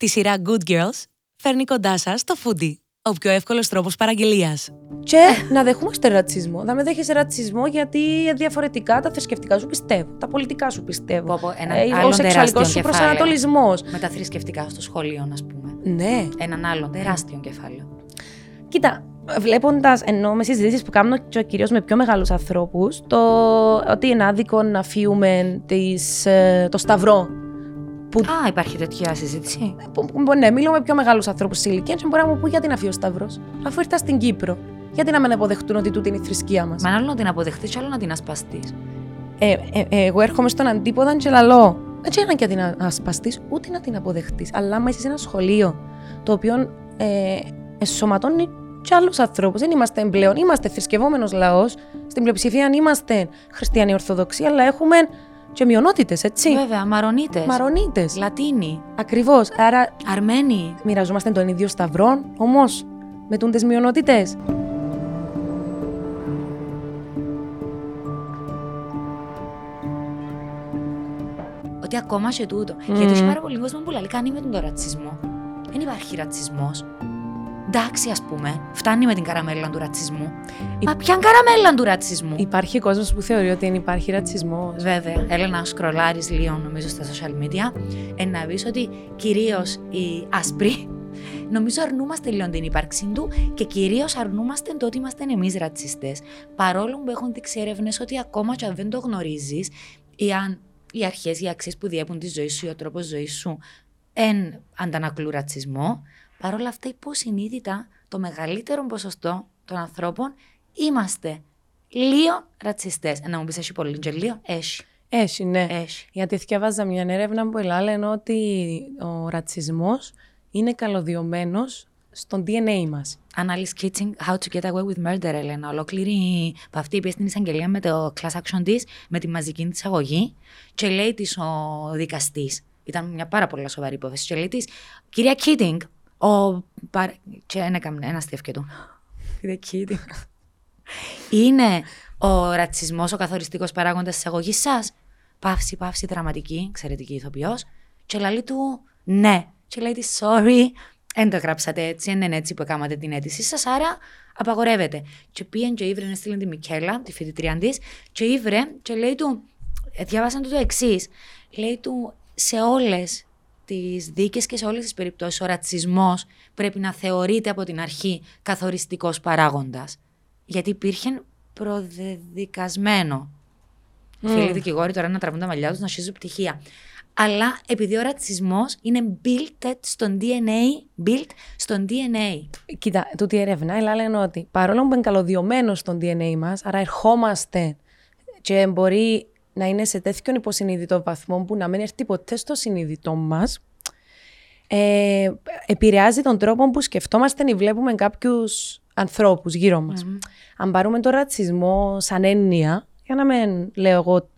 Τη σειρά Good Girls φέρνει κοντά σας το Foodie, ο πιο εύκολος τρόπος παραγγελίας. Και να δεχόμαστε ρατσισμό. Να με δέχεσαι ρατσισμό γιατί διαφορετικά τα θρησκευτικά σου πιστεύω. Τα πολιτικά σου πιστεύω. Πω, πω, έναν Ε, άλλον ο σεξουαλικός τεράστιο σου κεφάλαιο. προσανατολισμός. Με τα θρησκευτικά στο σχολείο, α πούμε. Ναι. Έναν άλλον τεράστιο κεφάλαιο. Κοίτα, βλέποντας ενώ με συζητήσεις που κάνω κυρίω με πιο μεγάλους ανθρώπους, το ότι είναι άδικο να φύγουμε τις, ε, το σταυρό. Που, Α, υπάρχει τέτοια συζήτηση. που, που- ναι, μιλώ με πιο μεγάλους ανθρώπους σε ηλικίας και μπορεί να μου πει γιατί να φύγει ο σταυρό. Αφού ήρθα στην Κύπρο, γιατί να με αποδεχτούν ότι τούτη είναι η θρησκεία μας; Μα ένα άλλο να την αποδεχτεί, άλλο να την ασπαστείς. Ε, ε, ε, εγώ έρχομαι στον αντίποδα και λαλώ. Δεν ξέρω και να την ασπαστείς, ούτε να την αποδεχτείς. Αλλά άμα είσαι σε ένα σχολείο το οποίο ε, ενσωματώνει και άλλους ανθρώπους. Δεν είμαστε πλέον. Είμαστε θρησκευόμενος λαός. Στην πλειοψηφία είμαστε χριστιανοί Ορθοδοξοί, αλλά έχουμε και μειονότητες, έτσι. Βέβαια, Μαρονίτες. Μαρονίτες. Λατίνοι. Ακριβώς. Άρα Αρμένοι. μοιραζόμαστε τον ίδιο σταυρό, όμως με τούντες μειονότητες. Ότι ακόμα και τούτο. Γιατί έχει πάρα πολύ κόσμο που λέει κάνει με τον το ρατσισμό. Δεν υπάρχει ρατσισμός. Εντάξει, ας πούμε, φτάνει με την καραμέλα του ρατσισμού. Μα ποια καραμέλα του ρατσισμού; Υπάρχει κόσμος που θεωρεί ότι δεν υπάρχει ρατσισμός. Βέβαια, έλα να σκρολάρεις λίγο νομίζω στα social media, ε, να δει ότι κυρίως οι άσπροι νομίζω αρνούμαστε λίγο την ύπαρξή του και κυρίως αρνούμαστε το ότι είμαστε εμείς ρατσιστές. Παρόλο που έχουν δείξει έρευνες ότι ακόμα και αν δεν το γνωρίζεις, ή αν οι αρχές, οι αξίες που διέπουν τη ζωή σου ή ο τρόπος ζωής σου εν αντανακλούν ρατσισμό, παρόλα αυτά υποσυνείδητα το μεγαλύτερο ποσοστό των ανθρώπων είμαστε λίγο ρατσιστές. Να μου πεις, έχει πολύ και λίγο, έχει. Έχει, ναι. Έχει. Γιατί θυκεύαζα μια έρευνα που λένε ότι ο ρατσισμός είναι καλωδιωμένος στον DNA μας. Annalise Keating, How to Get Away with Murder, Ελένα. Ολόκληρη που αυτή είπε στην εισαγγελία με το class action της, με τη μαζική τη αγωγή, και λέει της ο δικαστής. Ήταν μια πάρα πολύ σοβαρή υπόθεση. Και λέει της, κυρία Keating, ο. παρ- Και ένα, έκαμνε- ένα αστείο του. Κυρία Keating. Είναι ο ρατσισμός ο καθοριστικός παράγοντας της αγωγής σας; Παύση, παύση, δραματική, εξαιρετική ηθοποιός. Και λέει του, ναι. Και λέει της, sorry, δεν το γράψατε έτσι, δεν είναι έτσι που έκανατε την αίτησή σας, άρα απαγορεύεται. Και πήγαινε και ήβρε, έστειλε τη Μικέλα, τη φοιτητριά της, και ήβρε και λέει του, ε, διάβασαν του το εξής. Λέει του, σε όλες τις δίκες και σε όλες τις περιπτώσεις, ο ρατσισμός πρέπει να θεωρείται από την αρχή καθοριστικός παράγοντας. Γιατί υπήρχε προδεδικασμένο. Φίλοι δικηγόροι τώρα να τραβούν τα μαλλιά τους να σχίζουν πτυχία. Αλλά επειδή ο ρατσισμός είναι built στο DNA, built στο DNA. Κοίτα, τούτη η έρευνα έλα λένε ότι παρόλο που είναι καλωδιωμένος στον DNA μας, άρα ερχόμαστε και μπορεί να είναι σε τέτοιον υποσυνείδητο βαθμό που να μην έρθει ποτέ στο συνείδητό μας, ε, επηρεάζει τον τρόπο που σκεφτόμαστε ή βλέπουμε κάποιους ανθρώπους γύρω μας. Αν πάρουμε τον ρατσισμό σαν έννοια, για να μην λέω εγώ,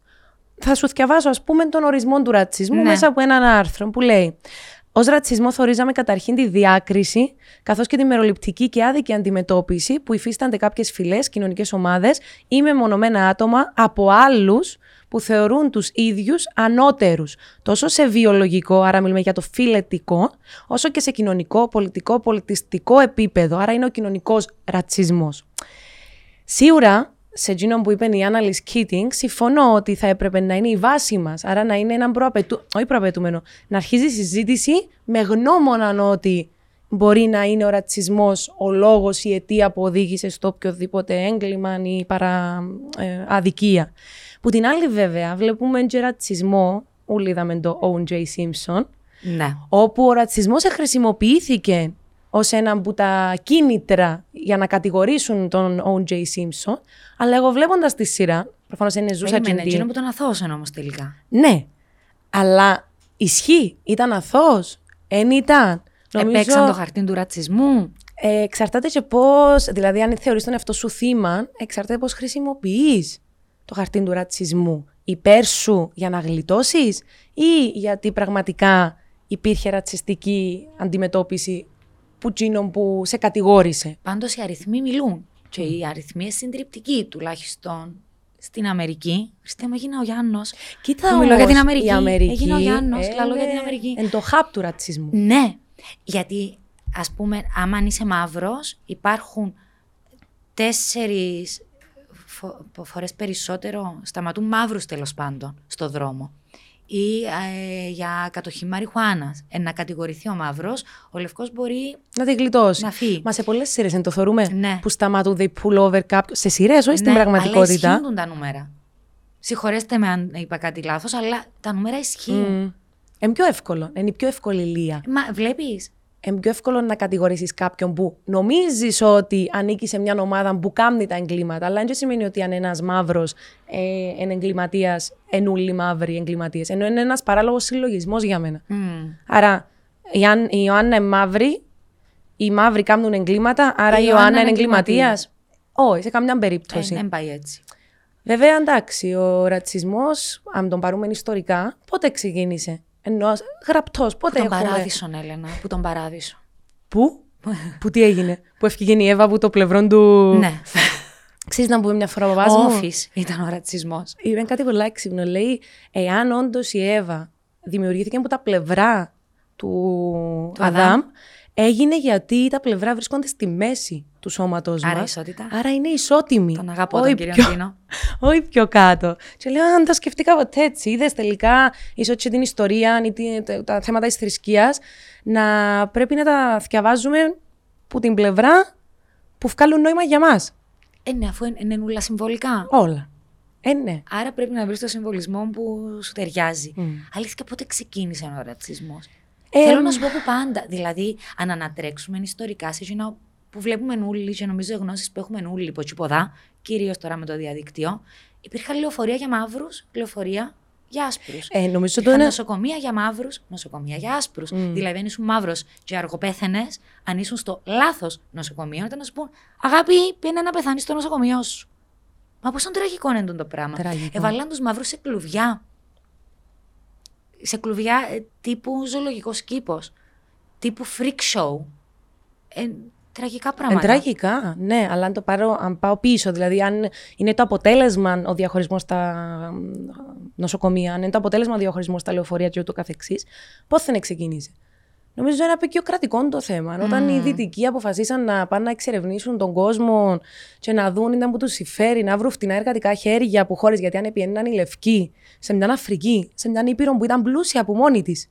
θα σου διαβάσω ας πούμε τον ορισμό του ρατσισμού Ναι. μέσα από έναν άρθρο που λέει Ω ρατσισμό θορίζαμε καταρχήν τη διάκριση, καθώς και τη μεροληπτική και άδικη αντιμετώπιση που υφίστανται κάποιες φυλές, κοινωνικές ομάδες ή μεμονωμένα άτομα από άλλους που θεωρούν τους ίδιους ανώτερους, τόσο σε βιολογικό, άρα μιλούμε για το φιλετικό, όσο και σε κοινωνικό, πολιτικό, πολιτιστικό επίπεδο, άρα είναι ο κοινωνικός ρατσισμός. Σίγουρα, σε εκείνο που είπε η Annalise Keating, συμφωνώ ότι θα έπρεπε να είναι η βάση μας. Άρα να είναι ένα προαπαιτού... όχι προαπαιτούμενο, να αρχίζει η συζήτηση με γνώμονα ότι μπορεί να είναι ο ρατσισμός ο λόγος, η αιτία που οδήγησε στο οποιοδήποτε έγκλημα ή παρα, ε, αδικία. Που την άλλη, βέβαια, βλέπουμε και ρατσισμό, όλοι είδαμε το O.J. Simpson, Ναι. όπου ο ρατσισμός χρησιμοποιήθηκε ως ένα από τα κίνητρα για να κατηγορήσουν τον O.J. Simpson, αλλά εγώ βλέποντας τη σειρά, προφανώς είναι ζούσα Περίμενε, Argentina. εκείνο που τον αθώωσαν όμως τελικά. Ναι, αλλά ισχύει, ήταν αθώος, εν ήταν. Επέξαν το χαρτί του ρατσισμού. Ε, εξαρτάται και πώς, δηλαδή αν θεωρείς τον εαυτό σου θύμα, εξαρτάται πώς χρησιμοποιείς το χαρτί του ρατσισμού. Υπέρ σου για να γλιτώσεις ή γιατί πραγματικά υπήρχε ρατσιστική αντιμετώπιση που εκείνον που σε κατηγόρησε; Πάντως οι αριθμοί μιλούν. Και οι αριθμοί είναι συντριπτικοί τουλάχιστον στην Αμερική. Χριστέ μου, έγινα ο Γιάννος. Κοίτα Που μιλώ για την όμως, Αμερική. Η Αμερική Έγινε ο Γιάννος, ε, λαλώ για την είναι Αμερική. Εν το χάπ του ρατσισμού. Ναι, γιατί ας πούμε, άμα αν είσαι μαύρος, υπάρχουν τέσσερις φο- φορές περισσότερο, σταματούν μαύρους τέλος πάντων στο δρόμο. Ή ε, για κατοχή μαριχουάνας. Ε, να κατηγορηθεί ο μαύρος, ο λευκός μπορεί Να τη γλιτώσει. να φύγει. Μα σε πολλές σειρές το θεωρούμε Ναι. που σταματούν, they pull over κάποιον. Σε σειρές, όχι στην Ναι, πραγματικότητα. Αλλά ισχύουν τα νούμερα. Συγχωρέστε με αν είπα κάτι λάθος, αλλά τα νούμερα ισχύουν. Μμ. Είναι πιο εύκολο. Είναι η πιο εύκολη λία. Μα βλέπεις, Είναι πιο εύκολο να κατηγορήσεις κάποιον που νομίζεις ότι ανήκει σε μια ομάδα που κάνει τα εγκλήματα. Αλλά δεν σημαίνει ότι αν ένας μαύρος ε, είναι εγκληματίας, είναι όλοι μαύροι εγκληματίες. Ενώ είναι ένας παράλογος συλλογισμός για μένα. μ, Άρα, η, Αν, η Ιωάννα είναι μαύρη, οι μαύροι κάνουν εγκλήματα, άρα Η η, Ιωάννα Ιωάννα είναι είναι εγκληματίας. εγκληματίας. Όχι, σε καμιά ε, περίπτωση. δεν πάει έτσι. Βέβαια, εντάξει, ο ρατσισμός, αν τον πάρουμε ιστορικά, πότε ξεκίνησε; Ενώ γραπτός, πότε Που τον έχουμε; παράδεισο, Έλενα, που τον παράδεισο. Πού; που τι έγινε; Που έφυγε η Εύα από το πλευρό του. Ναι. Ξέρεις να πούμε μια φορά ο παπάς Ο μου. όφης ήταν ο ρατσισμός. Είπε κάτι πολύ έξυπνο. Λέει, εάν όντως η Εύα δημιουργήθηκε από τα πλευρά του, Του Αδάμ, Αδάμ. Έγινε γιατί τα πλευρά βρίσκονται στη μέση του σώματο μας. Άρα ισότητα. Άρα είναι ισότιμη. Τον αγαπώ Όχι τον κύριο πιο- Αντίνο. Όχι πιο κάτω. Και λέω, αν τα σκεφτήκα ποτέ έτσι. Είδες τελικά, ίσως και την ιστορία ή τι- τα, τα θέματα της θρησκείας, να πρέπει να τα διαβάζουμε που την πλευρά που βγάλουν νόημα για μας. Ε, ναι, αφού είναι, είναι όλα συμβολικά. Όλα. Ε, ναι. Άρα πρέπει να βρεις το συμβολισμό που σου ταιριάζει. Μμ. Αλήθεια, πότε ξεκίνησε ο ρατσισμός; Ε, Θέλω να σου πω που πάντα. Δηλαδή, αν ανατρέξουμε ιστορικά σε εκείνο που βλέπουμε νουλί και νομίζω γνώσεις που έχουμε νουλί από τσιποδά, κυρίως τώρα με το διαδίκτυο, υπήρχαν λεωφορεία για μαύρους, λεωφορεία για άσπρους. Ε, νομίζω το Υπήρχαν είναι. νοσοκομεία για μαύρους, νοσοκομεία για άσπρους. Μμ. Δηλαδή, αν ήσουν μαύρος και αργοπέθαινες, αν ήσουν στο λάθος νοσοκομείο, ήταν να σου πούν Αγάπη, πήγαινε να πεθάνεις στο νοσοκομείο σου. Μα πόσο τραγικό είναι τούτο το πράγμα. Τραγικό. Εβαλάν τους μαύρους σε κλουβιά. Σε κλουβιά ε, τύπου ζωολογικός κήπος. Τύπου freak show. Ε, τραγικά Ε, πράγματα. τραγικά, ναι, αλλά αν το πάρω, αν πάω πίσω, δηλαδή αν είναι το αποτέλεσμα ο διαχωρισμός στα μ, νοσοκομεία, αν είναι το αποτέλεσμα ο διαχωρισμός στα λεωφορεία και ούτω καθεξής, πώ θα ξεκίνησε. Νομίζω είναι απεικιοκρατικό το θέμα. Όταν οι δυτικοί αποφασίσαν να πάνε να εξερευνήσουν τον κόσμο και να δουν ήταν που τους συμφέρει, να βρουν φτηνά εργατικά χέρια από χώρες, γιατί αν επιέναν οι λευκοί σε μια Αφρική, σε μια Ήπειρο που ήταν πλούσια από μόνη της.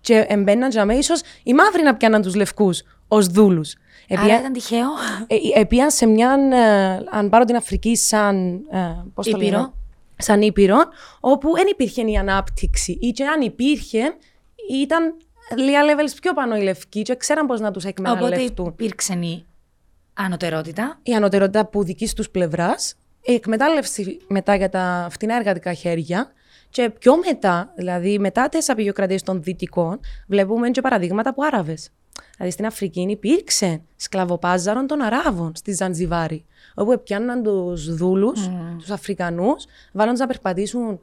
Και εμπαίναν για με ίσως οι μαύροι να πιάναν τους λευκούς ως δούλους. Άρα Επία- ήταν τυχαίο. ε, Επίαν σε μια, ε, αν πάρω την Αφρική σαν, ε, πώς το Ήπειρο. λένε, σαν Ήπειρο, όπου δεν υπήρχε η ανάπτυξη ή και αν υπήρχε, ήταν λίγα levels πιο πάνω οι λευκοί και ξέραν πώς να τους Οπότε εκμεταλλευτούν. υπήρξε η ανωτερότητα. Η ανωτερότητα που δικής τους πλευράς, η εκμετάλλευση μετά για τα φτηνά εργατικά χέρια και πιο μετά, δηλαδή μετά τις απειγιοκρατίες των δυτικών, βλέπουμε και παραδείγματα από Άραβες. Δηλαδή στην Αφρική υπήρξε σκλαβοπάζαρων των Αράβων στη Ζανζιβάρη, όπου πιάνναν τους δούλους, τους Αφρικανούς, βάλαν να περπατήσουν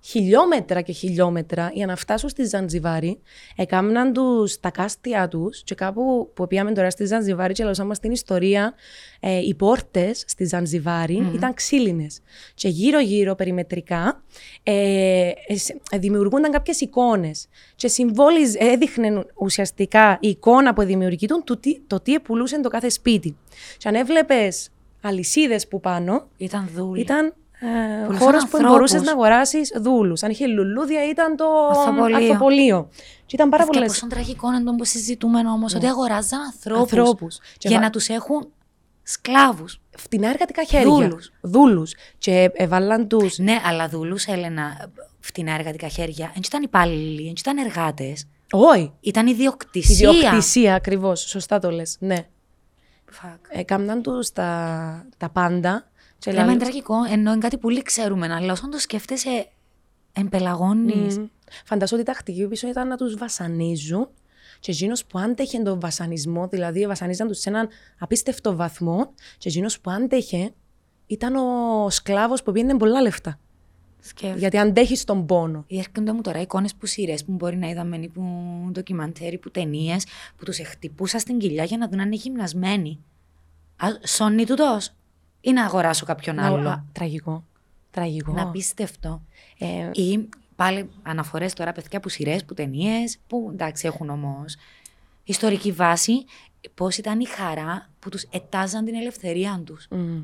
χιλιόμετρα και χιλιόμετρα για να φτάσουν στη Ζανζιβάρη. Έκαναν τους τα κάστια τους και κάπου που πήγαμε τώρα στη Ζανζιβάρη και λαούσαμε στην ιστορία, ε, οι πόρτες στη ζανζιβαρη ήταν ξύλινες. Και γύρω-γύρω περιμετρικά ε, ε, σε- ε, δημιουργούνταν κάποιες εικόνες και συμβόλιζε, έδειχνε ουσιαστικά η εικόνα που δημιουργητούν το τι, το τι επουλούσε το κάθε σπίτι. Και αν έβλεπες αλυσίδες που πάνω, Ήταν δούλη. ήταν ε, Πουλούσαν χώρος που ανθρώπους. μπορούσες να αγοράσεις δούλους. Αν είχε λουλούδια, ήταν το Ανθοπολείο. ανθοπολείο. Και ήταν πάρα Και πολλές. πόσο τραγικό είναι το που συζητούμε όμως, ότι αγοράζαν ανθρώπους Ανθρώπους. Και για βα- να τους έχουν σκλάβους. Φτηνά εργατικά χέρια. Δούλους. Δούλους. Και έβαλαν τους. Ναι, αλλά δούλους, Έλενα, φτηνά εργατικά χέρια. Δεν ήταν υπάλληλοι, δεν ήταν εργάτες. Όχι. Ήταν ιδιοκτησία. Ιδιοκτησία, ακριβώς. Σωστά το λες. Ναι. Fuck. Έκαναν τους τα, τα πάντα. Και Λέμε λαλ- είναι τραγικό, ενώ είναι κάτι που όλοι ξέρουμε, αλλά όσον το σκέφτεσαι, εμπελαγώνεις. Μμμ. Φαντάζομαι ότι η τακτική πίσω ήταν να τους βασανίζουν και εκείνος που άντεχε τον βασανισμό, δηλαδή βασανίζαν τους σε έναν απίστευτο βαθμό, και εκείνος που άντεχε ήταν ο σκλάβος που πήγαινε πολλά λεφτά. Σκέφτεσαι. Γιατί αντέχει τον πόνο. Έρχονται μου τώρα εικόνες που σειρές που μπορεί να είδαμε ή που ντοκιμαντέρ, που ταινίες, που τους χτυπούσα στην κοιλιά για να δουν αν είναι γυμνασμένοι. Α, σώνει τούτος, ή να αγοράσω κάποιον άλλο. Α, τραγικό. Τραγικό. Είναι απίστευτο. Ε, Ή πάλι αναφορές τώρα παιδιά από σειρές, που ταινίες, που εντάξει έχουν όμως ιστορική βάση. Πώς ήταν η χαρά που τους ετάζαν την ελευθερία τους. μ.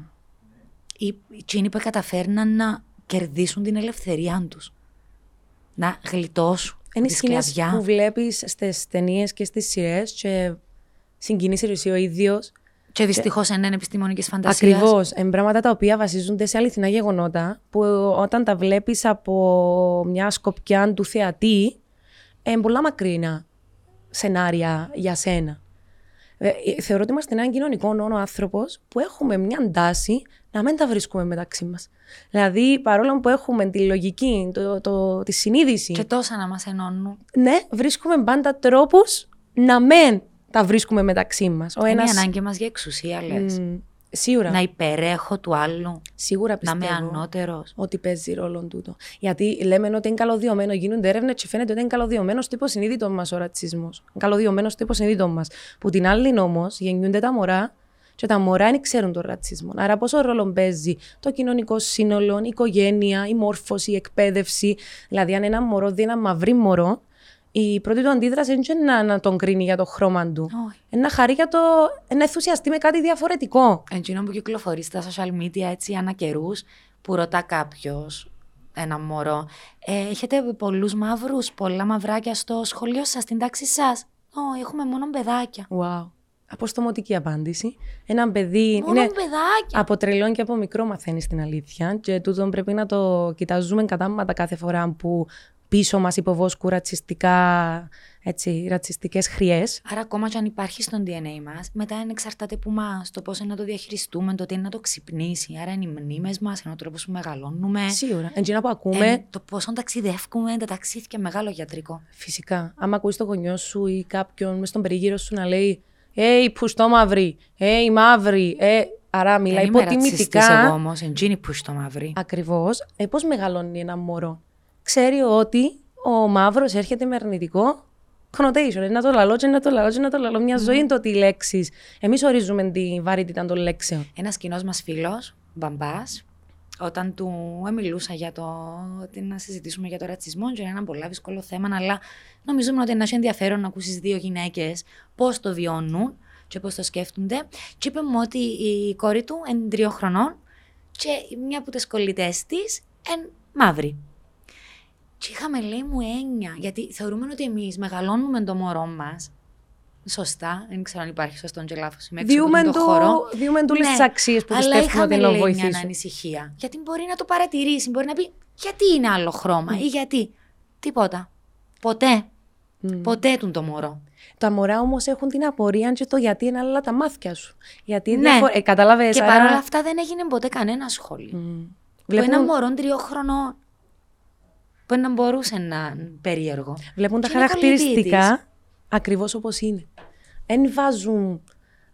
Οι εκείνοι που καταφέρναν να κερδίσουν την ελευθερία τους. Να γλιτώσουν Είναι τη οι σκηνές σκλαβιά. που βλέπεις στις ταινίες και στις σειρές και συγκινήσει εσύ ο ίδιος. Και δυστυχώς είναι επιστημονικής φαντασίας. Ακριβώς. Είναι πράγματα τα οποία βασίζονται σε αληθινά γεγονότα που όταν τα βλέπεις από μια σκοπιά του θεατή, είναι πολλά μακρινά σενάρια για σένα. Ε, ε, θεωρώ ότι είμαστε έναν κοινωνικό νόνο άνθρωπος που έχουμε μια τάση να μην τα βρίσκουμε μεταξύ μας. Δηλαδή, παρόλο που έχουμε τη λογική, το, το, τη συνείδηση, Και τόσα να μας ενώνουν. ναι, βρίσκουμε πάντα τρόπους να μην τα βρίσκουμε μεταξύ μας. Ο Είναι η ένας, ανάγκη μας για εξουσία, λες. Μ, σίγουρα. Να υπερέχω του άλλου. Σίγουρα Να πιστεύω. είμαι ανώτερος. ότι παίζει ρόλο τούτο. Γιατί λέμε ότι είναι καλωδιωμένο, γίνονται έρευνες και φαίνεται ότι είναι καλωδιωμένος στο υποσυνείδητο μας ο ρατσισμός. Καλωδιωμένος στο υποσυνείδητο μας. Που την άλλη όμως γεννιούνται τα μωρά και τα μωρά δεν ξέρουν τον ρατσισμό. Άρα, πόσο ρόλο παίζει το κοινωνικό σύνολο, η οικογένεια, η μόρφωση, η εκπαίδευση. Δηλαδή, αν ένα μωρό δει ένα μαυρί μωρό, η πρώτη του αντίδραση δεν είναι να, να τον κρίνει για το χρώμα του. Όχι. Είναι να χαρεί για το. να ενθουσιαστεί με κάτι διαφορετικό. Εκείνο που κυκλοφορεί στα social media έτσι ανά καιρούς, που ρωτά κάποιος, ένα μωρό, ε, έχετε πολλούς μαύρους, πολλά μαυράκια στο σχολείο σας, στην τάξη σας; Όχι, έχουμε μόνο παιδάκια. Wow. Αποστομωτική απάντηση. Ένα παιδί. Μόνο είναι παιδάκια. από τρελόν και από μικρό μαθαίνεις την αλήθεια. Και τούτο πρέπει να το κοιτάζουμε κατάματα κάθε φορά που πίσω μας υποβόσκουν ρατσιστικά, έτσι, ρατσιστικές χρειές. Άρα, ακόμα και αν υπάρχει στον DNA μας, μετά είναι εξαρτάται από εμά το πώς να το διαχειριστούμε, το τι είναι να το ξυπνήσει. Άρα, είναι οι μνήμες μας, είναι ο τρόπος που μεγαλώνουμε. Σίγουρα. Εντζίνα που ακούμε, Ε, το πόσο ταξιδεύουμε, τα ταξίδια μεγάλο γιατρικό. φυσικά. Άμα ακούεις το γονιό σου ή κάποιον μες στον περίγυρο σου να λέει «Έι, πουστό μαύρη, έι, μαύρη, ε, Άρα μιλάει Δεν είμαι ρατσιστής υποτιμητικά. εγώ όμως, εντζίνη που στο μαύρη. Ακριβώς. Ε, Πώς μεγαλώνει ένα μωρό; Ξέρει ότι ο μαύρος έρχεται με αρνητικό connotation. Είναι να το λαλώ, και να το λαλώ, και να το λαλώ. Μια ζωή είναι το ότι οι λέξεις. Εμείς ορίζουμε τη βαρύτητα των λέξεων. Ένας κοινός μας φίλος, μπαμπάς, όταν του μιλούσα για το ότι να συζητήσουμε για το ρατσισμό, και είναι ένα πολύ δύσκολο θέμα, αλλά νομίζουμε ότι είναι ένα ενδιαφέρον να ακούσεις δύο γυναίκες πώς το βιώνουν και πώς το σκέφτονται. Και είπε μου ότι η κόρη του είναι τριών χρονών και μια από τις κολλητές της είναι μαύρη. Και είχαμε, λέει μου, έννοια, γιατί θεωρούμε ότι εμείς μεγαλώνουμε το μωρό μας. Σωστά, δεν ξέρω αν υπάρχει σωστό και λάθος. Διούμε του διούμε του Ναι, τις αξίες που αλλά πιστεύουμε είχαμε ότι να λέει, μια βοηθήσουν. ανησυχία. Γιατί μπορεί να το παρατηρήσει, μπορεί να πει γιατί είναι άλλο χρώμα Ναι. ή γιατί. Τίποτα. Ποτέ. Μμ. Ποτέ του το μωρό. Τα μωρά όμως έχουν την απορία και το γιατί είναι άλλα τα μάθια σου. Γιατί Ναι. διαφο- ε, κατάλαβες, Και άρα- παρόλα αυτά δεν έγινε ποτέ κανένα σχόλιο. Μμ. Που ένα Βλέπουν, μωρό τριών χρονών που να μπορούσε να είναι περίεργο. βλέπουν τα Και είναι κολλητή χαρακτηριστικά ακριβώς όπως είναι. Δεν βάζουν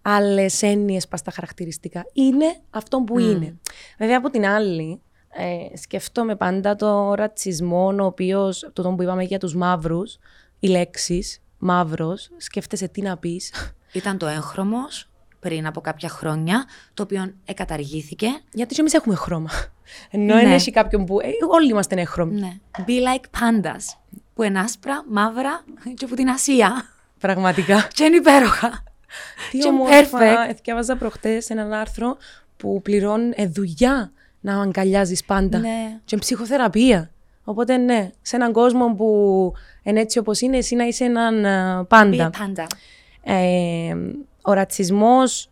άλλες έννοιες πας στα χαρακτηριστικά. Είναι αυτό που είναι. Βέβαια, από την άλλη, ε, σκεφτόμαι πάντα το ρατσισμό, ο οποίος, το τον που είπαμε για τους μαύρους, οι λέξεις μαύρος, σκέφτεσαι τι να πεις. Ήταν το έγχρωμος πριν από κάποια χρόνια, το οποίο εκαταργήθηκε. Γιατί και εμείς έχουμε χρώμα. Ενώ Ναι. δεν έχει κάποιον που. ε, όλοι είμαστε έχρωμοι. Ναι. Be like pandas. Που είναι άσπρα, μαύρα και από την Ασία. Πραγματικά. Και είναι υπέροχα. Τι Και όμορφα. perfect. Διάβαζα προχτές ένα άρθρο που πληρώνει ε, δουλειά να αγκαλιάζεις πάντα. Ναι. Και ψυχοθεραπεία. Οπότε ναι, σε έναν κόσμο που είναι έτσι όπως είναι, εσύ να είσαι έναν ε, Be πάντα. a panda. Ε, ο ρατσισμός,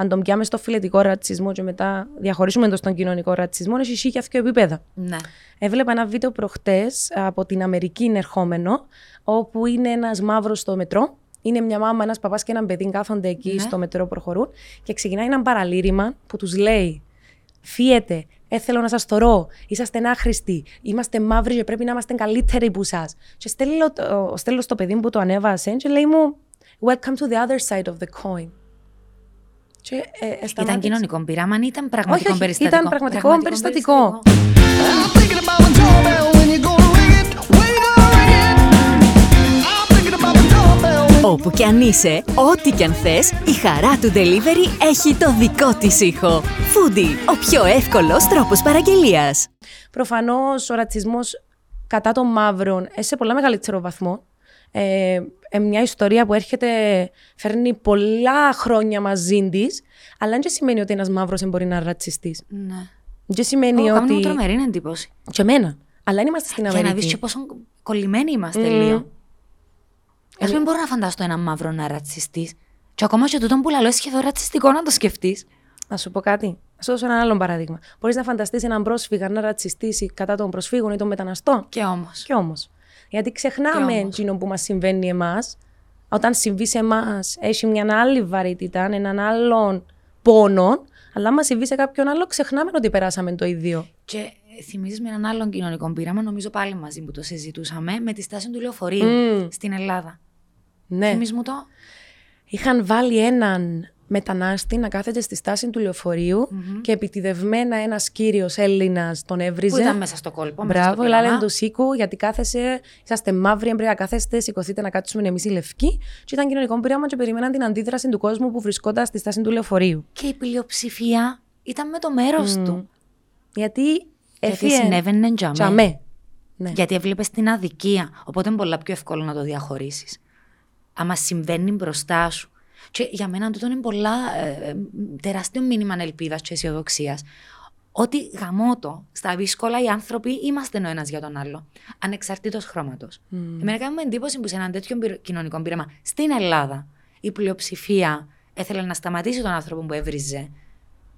αν τον πιάμε στο φιλετικό ρατσισμό και μετά διαχωρίσουμε το στον κοινωνικό ρατσισμό, έχει σίγια δύο επίπεδα. Ναι. Έβλεπα ένα βίντεο προχτές από την Αμερική είναι ερχόμενο, όπου είναι ένας μαύρος στο μετρό. Είναι μια μάμα, ένας παπάς και ένα παιδί κάθονται εκεί Ναι. στο μετρό προχωρούν και ξεκινάει ένα παραλήρημα που τους λέει «Φύετε, ε, θέλω να σας θωρώ, είσαστε άχρηστοι, είμαστε μαύροι και πρέπει να είμαστε καλύτεροι από εσάς». Και στέλνω, το- στέλνω στο παιδί που το ανέβασε και λέει μου «Welcome to the other side of the coin». Και, ε, ε, Ήταν σταμάτησε. κοινωνικό πειράμα ή ήταν πραγματικό όχι, περιστατικό; ήταν πραγματικό περιστατικό. I'm thinking about the doorbell when you're gonna ring it. When you gonna ring it. I'm thinking about the doorbell. Όπου κι αν είσαι, ό,τι κι αν θες, η χαρά του delivery έχει το δικό της ήχο. Foodie, ο πιο εύκολος τρόπος παραγγελίας. Προφανώς ο ρατσισμός κατά των μαύρων ε, σε πολλά μεγαλύτερο βαθμό. Ε, ε, μια ιστορία που έρχεται, φέρνει πολλά χρόνια μαζί της, αλλά δεν σημαίνει ότι ένας μαύρος δεν μπορεί να είναι ρατσιστή. Ναι. Δεν σημαίνει Ω, Κάνουν μου ότι. τρομερή εντύπωση. Και εμένα. Αλλά δεν είμαστε στην Για να Αμερική. δεις και πόσο κολλημένοι είμαστε Μμμ. λίγο. Εγώ δεν μπορώ να φανταστώ ένα μαύρο να ρατσιστή. Και ακόμα και τούτον που λαλό σχεδόν ρατσιστικό να το σκεφτείς. Να σου πω κάτι. Να σου δώσω ένα άλλο παράδειγμα. Μπορείς να φανταστείς έναν πρόσφυγα να ρατσιστήσει κατά των προσφύγων ή των μεταναστών. Και όμως. Κι όμως. Γιατί ξεχνάμε Κι όμως. εκείνο που μας συμβαίνει εμάς. Όταν συμβεί σε εμάς, έχει μια άλλη βαρύτητα, έναν άλλον πόνο. Αλλά άμα συμβεί σε κάποιον άλλο, ξεχνάμε ότι περάσαμε το ίδιο. Και θυμίζεις με έναν άλλον κοινωνικό πείραμα, νομίζω πάλι μαζί που το συζητούσαμε, με τη στάση του λεωφορείου Μμ. στην Ελλάδα. Ναι. Θυμίζεις μου το; Είχαν βάλει έναν μετανάστη να κάθεται στη στάση του λεωφορειου και επιτιδευμένα ένας κύριος Έλληνας τον έβριζε. Που ήταν μέσα στο κόλπο. μέσα Μπράβο, στο λένε πείραμα. του Σίκου, γιατί κάθεσαι, είσαστε μαύροι, πρέπει να κάθεστε, σηκωθείτε να κάτσουμε εμείς οι λευκοί. Και ήταν κοινωνικό πείραμα και περιμέναν την αντίδραση του κόσμου που βρισκόταν στη στάση του λεωφορείου. Και η πλειοψηφία ήταν με το μέρος του. Γιατί Γιατί έφυγε. συνέβαινε τζαμέ. Τζαμέ. Ναι. Γιατί έβλεπες την αδικία. Οπότε είναι πολλά πιο εύκολο να το διαχωρίσεις. Άμα συμβαίνει μπροστά σου. Και για μένα τούτο είναι πολλά ε, ε, τεράστιο μήνυμα ελπίδα και αισιοδοξίας. Ότι γαμώτο, στα δύσκολα οι άνθρωποι είμαστε ο ένας για τον άλλο. Ανεξαρτήτως χρώματος. Mm. Εμένα κάνουμε εντύπωση που σε έναν τέτοιο πυρο- κοινωνικό πείραμα στην Ελλάδα η πλειοψηφία έθελε να σταματήσει τον άνθρωπο που έβριζε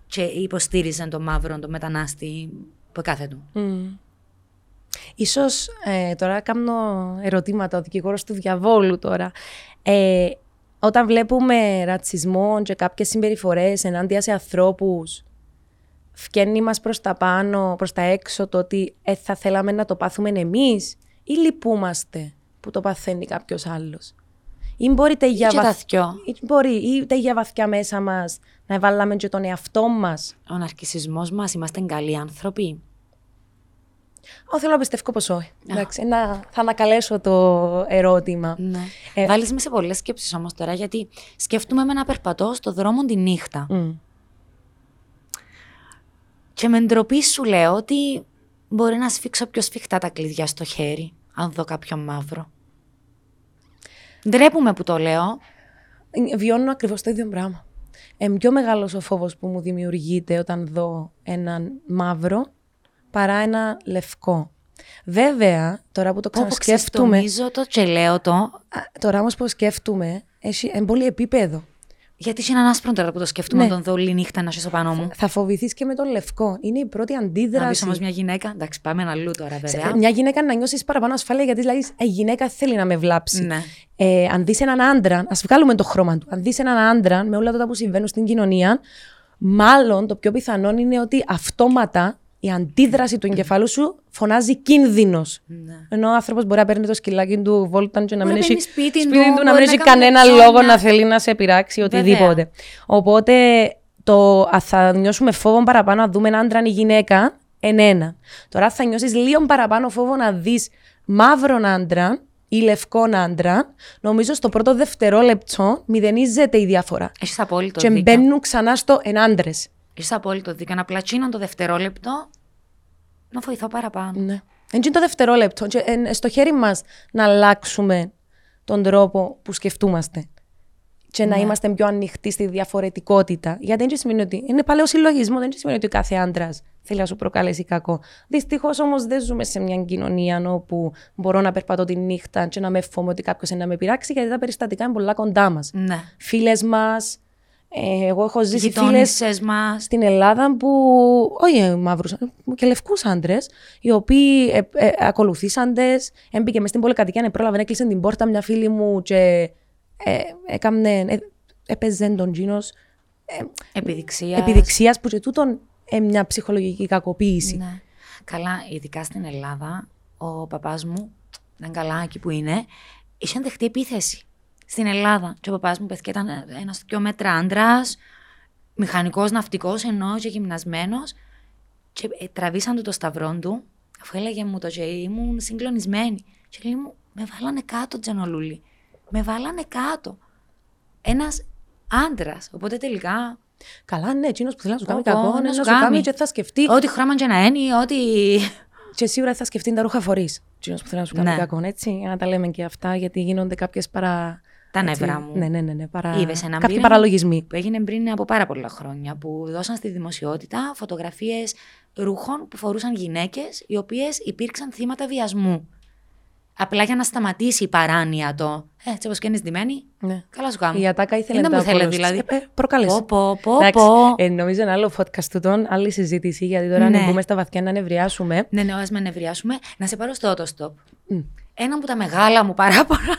και υποστήριζε τον μαύρο, τον μετανάστη που κάθε του. Μμ. Ίσως ε, τώρα κάνω ερωτήματα, ο δικηγόρος του διαβόλου τώρα. Ε, όταν βλέπουμε ρατσισμό και κάποιες συμπεριφορές ενάντια σε ανθρώπους, φκένει μας προς τα πάνω, προς τα έξω το ότι ε, θα θέλαμε να το πάθουμε εμείς ή λυπούμαστε που το παθαίνει κάποιος άλλος. Ή μπορείτε για, και τα βαθ- θκυο. ή μπορεί, ή είτε για βαθιά μέσα μας να βάλαμε και τον εαυτό μας. Ο ναρκισισμός μας, είμαστε καλοί άνθρωποι; Ω, θέλω να πιστεύω πως όχι. Εντάξει, να, θα ανακαλέσω το ερώτημα. Ναι. Ε, Βάλεις με σε πολλές σκέψεις όμως τώρα, γιατί σκέφτομαι με να περπατώ στο δρόμο τη νύχτα. Μμ. Και με ντροπή σου λέω ότι μπορεί να σφίξω πιο σφιχτά τα κλειδιά στο χέρι, αν δω κάποιον μαύρο. Ντρέπουμε που το λέω. Ε, Βιώνω ακριβώς το ίδιο πράγμα. Ε, πιο μεγάλος ο φόβος που μου δημιουργείται όταν δω έναν μαύρο παρά ένα λευκό. Βέβαια, τώρα που το Πω, πω, ξανασκέφτομαι. ξεστομίζω το και λέω το, α, Τώρα όμως που σκέφτομαι, έχει εν πολύ επίπεδο. γιατί είσαι έναν άσπρο τώρα που το σκέφτομαι Ναι. να τον δω όλη νύχτα να είσαι πάνω μου. Θα φοβηθείς και με τον λευκό. Είναι η πρώτη Να δεις αντίδραση. όμως μια γυναίκα, εντάξει πάμε αλλού τώρα Σε- βέβαια. Μια γυναίκα να νιώσεις παραπάνω ασφάλεια γιατί δηλαδή η γυναίκα θέλει να με βλάψει. Ναι. Ε, αν δεις έναν άντρα, ας βγάλουμε το χρώμα του. Αν δεις έναν άντρα με όλα αυτά που συμβαίνουν στην κοινωνία, μάλλον το πιο πιθανό είναι ότι αυτόματα η αντίδραση του εγκεφάλου σου φωνάζει κίνδυνος. Ναι. Ενώ ο άνθρωπος μπορεί να παίρνει το σκυλάκι του βόλταν και να Μπορεί μην να έχει παίρνει σπίτι του, του, να μπορεί μην να έχει κάνει κανένα ψώνια. λόγο να θέλει να σε πειράξει οτιδήποτε. Οπότε το α, θα νιώσουμε φόβο παραπάνω να δούμε έναν άντρα ή γυναίκα, εν ένα. Τώρα θα νιώσεις λίγο παραπάνω φόβο να δεις μαύρον άντρα ή λευκόν άντρα, νομίζω στο πρώτο δευτερόλεπτο μηδενίζεται η διαφορά. Έχεις απόλυτο και δίκιο. μπαίνουν ξανά στο εν άντρες. Έχεις απόλυτο δίκιο. Να πλατσίνω το δευτερόλεπτο να βοηθώ παραπάνω. Ναι. Είναι και το δευτερόλεπτο. Και, εν, στο χέρι μας να αλλάξουμε τον τρόπο που σκεφτούμαστε. Και να είμαστε πιο ανοιχτοί στη διαφορετικότητα. Γιατί δεν σημαίνει ότι. Είναι παλαιό συλλογισμό, δεν σημαίνει ότι κάθε άντρας θέλει να σου προκαλέσει κακό. Δυστυχώς όμως δεν ζούμε σε μια κοινωνία όπου μπορώ να περπατώ τη νύχτα και να με φοβάμαι ότι κάποιος να με πειράξει, γιατί τα περιστατικά είναι πολλά κοντά μας. Ναι. Φίλες μας, ε, εγώ έχω ζήσει φίλες Γειτόνισσες μας. στην Ελλάδα που, όχι μαύρους, και λευκούς άντρες, οι οποίοι ε, ε, ακολουθήσαντες, έμπηκε μες στην πολυκατοικία, πρόλαβε, έκλεισε την πόρτα μια φίλη μου και ε, έκαμνε, ε, έπαιζε τον Τζίνος Επιδειξίας. επιδειξίας που και τούτον ε, μια ψυχολογική κακοποίηση. Ναι. Καλά, ειδικά στην Ελλάδα, ο παπάς μου, ήταν καλά εκεί που είναι, είχε δεχτεί επίθεση. Στην Ελλάδα. Και ο παπάς μου, παιδιά, ήταν ένας δυο μέτρα άντρας, μηχανικός, ναυτικός, ενώ και γυμνασμένος. Και ε, τραβήσαν του το σταυρό του, αφού έλεγε μου το και ήμουν συγκλονισμένη. Και λέει μου, με βάλανε κάτω, Τζανολούλη. Με βάλανε κάτω. Ένας άντρας. Οπότε τελικά Καλά, ναι, εκείνος που θέλει να σου κάνει Πω, πω, κακό, να ναι, σου να σου κάνει κάνει. και θα σκεφτεί. Ό,τι χρώμα και να είναι, ό,τι. Και σίγουρα θα σκεφτεί τα ρούχα φορείς. Εκείνος που θέλει να σου κάνει Ναι. κακό, έτσι. Για να τα λέμε και αυτά, γιατί γίνονται κάποιες παρα. Τα έτσι, νευρά μου. Ναι, ναι, ναι. ναι παρα... Είδες έναν Κάποιοι πείραμα παραλογισμοί. Που έγινε πριν από πάρα πολλά χρόνια, που δώσαν στη δημοσιότητα φωτογραφίες ρούχων που φορούσαν γυναίκες, οι οποίες υπήρξαν θύματα βιασμού. Απλά για να σταματήσει η παράνοια το. Ε, έτσι όπως και είναι ντυμένη. Ναι. Καλά σου κάνω. Η Ατάκα ήθελε Είναι να μου τα θέλει απολύσει. δηλαδή. Ε, ε, προκάλεσε. Πω, πω, πω, Εντάξει, πω. ε, νομίζω ένα άλλο podcast του τον, άλλη συζήτηση, γιατί τώρα Ναι. να μπούμε στα βαθιά να νευριάσουμε. Ναι, ναι, ας με νευριάσουμε. Να σε πάρω στο autostop. Ένα από τα μεγάλα μου παράπονα,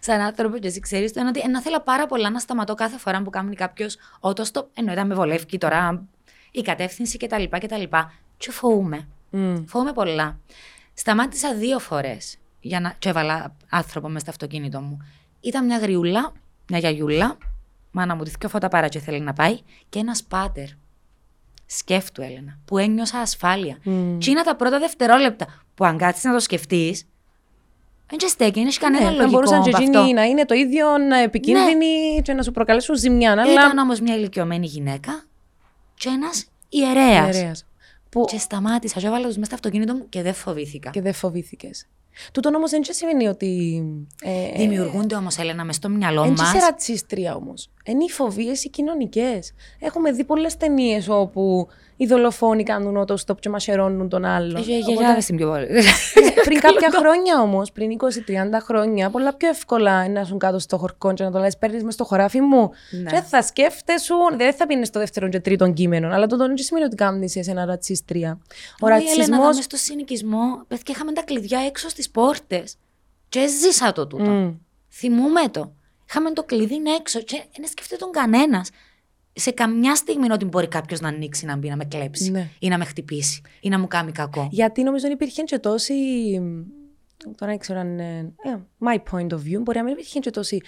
σαν άνθρωπο, και εσύ ξέρεις, το είναι ότι να θέλω πάρα πολλά να σταματώ κάθε φορά που κάνει κάποιος autostop. Εννοείται να με βολεύει τώρα η κατεύθυνση κτλ. κτλ. Και φοβούμαι. Μμ. Φοβούμαι πολλά. Σταμάτησα δύο φορές για να. και έβαλα άνθρωπο μες στο αυτοκίνητο μου. Ήταν μια γριούλα, μια γιαγιούλα, μάνα μου τη δυο φώτα πάρα και θέλει να πάει, και ένας πάτερ. Σκέφτου, Έλενα, που ένιωσα ασφάλεια. Μμ. Τι είναι τα πρώτα δευτερόλεπτα που αν κάτσεις να το σκεφτείς. Δεν και στέκει, δεν έχει κανένα Ναι, θα λογικό μπορούσαν και από εκείνοι αυτό. να είναι το ίδιο επικίνδυνοι και να σου προκαλέσουν ζημιά. Αλλά Ήταν όμως μια ηλικιωμένη γυναίκα και ένας ιερέας. ιερέας. Που Και σταμάτησα, και έβαλα τους μέσα στο αυτοκίνητο μου και δεν φοβήθηκα. και δεν φοβήθηκες. Τούτον όμως δεν σημαίνει ότι. Ε, Δημιουργούνται όμως, Έλενα, μες στο μυαλό Δεν μα. είσαι ρατσίστρια όμως. Είναι οι φοβίες οι κοινωνικές. Έχουμε δει πολλές ταινίες όπου οι δολοφόνοι κάνουν ότο και μασερώνουν τον άλλον. Για Οπότε- γιαγιά στην πιο πολύ. πριν κάποια χρόνια όμως, πριν 20-30 χρόνια, πολλά πιο εύκολα να σου κάτω στο χορκό και να το λες: Παίρνεις μες στο χωράφι μου. Ναι. Και θα σκέφτεσαι, δεν θα πίνει στο δεύτερο και τρίτο κείμενο. Αλλά το δεν σημαίνει ότι κάνει ένα ρατσίστρια. Ο Όχι, Έλενα, ρατσισμό. δάμε στο συνοικισμό, πες και είχαμε τα κλειδιά έξω στις πόρτες. Και έζησα το τούτο. Θυμούμαι το. Είχαμε το κλειδί είναι έξω και δεν σκέφτεται τον κανένας. Σε καμιά στιγμή ότι μπορεί κάποιος να ανοίξει να μπει να με κλέψει Ναι. ή να με χτυπήσει ή να μου κάνει κακό. Γιατί νομίζω ότι υπήρχε και τόση. Τώρα δεν ξέρω αν είναι. ε, my point of view. Μπορεί να μην υπήρχε και τόση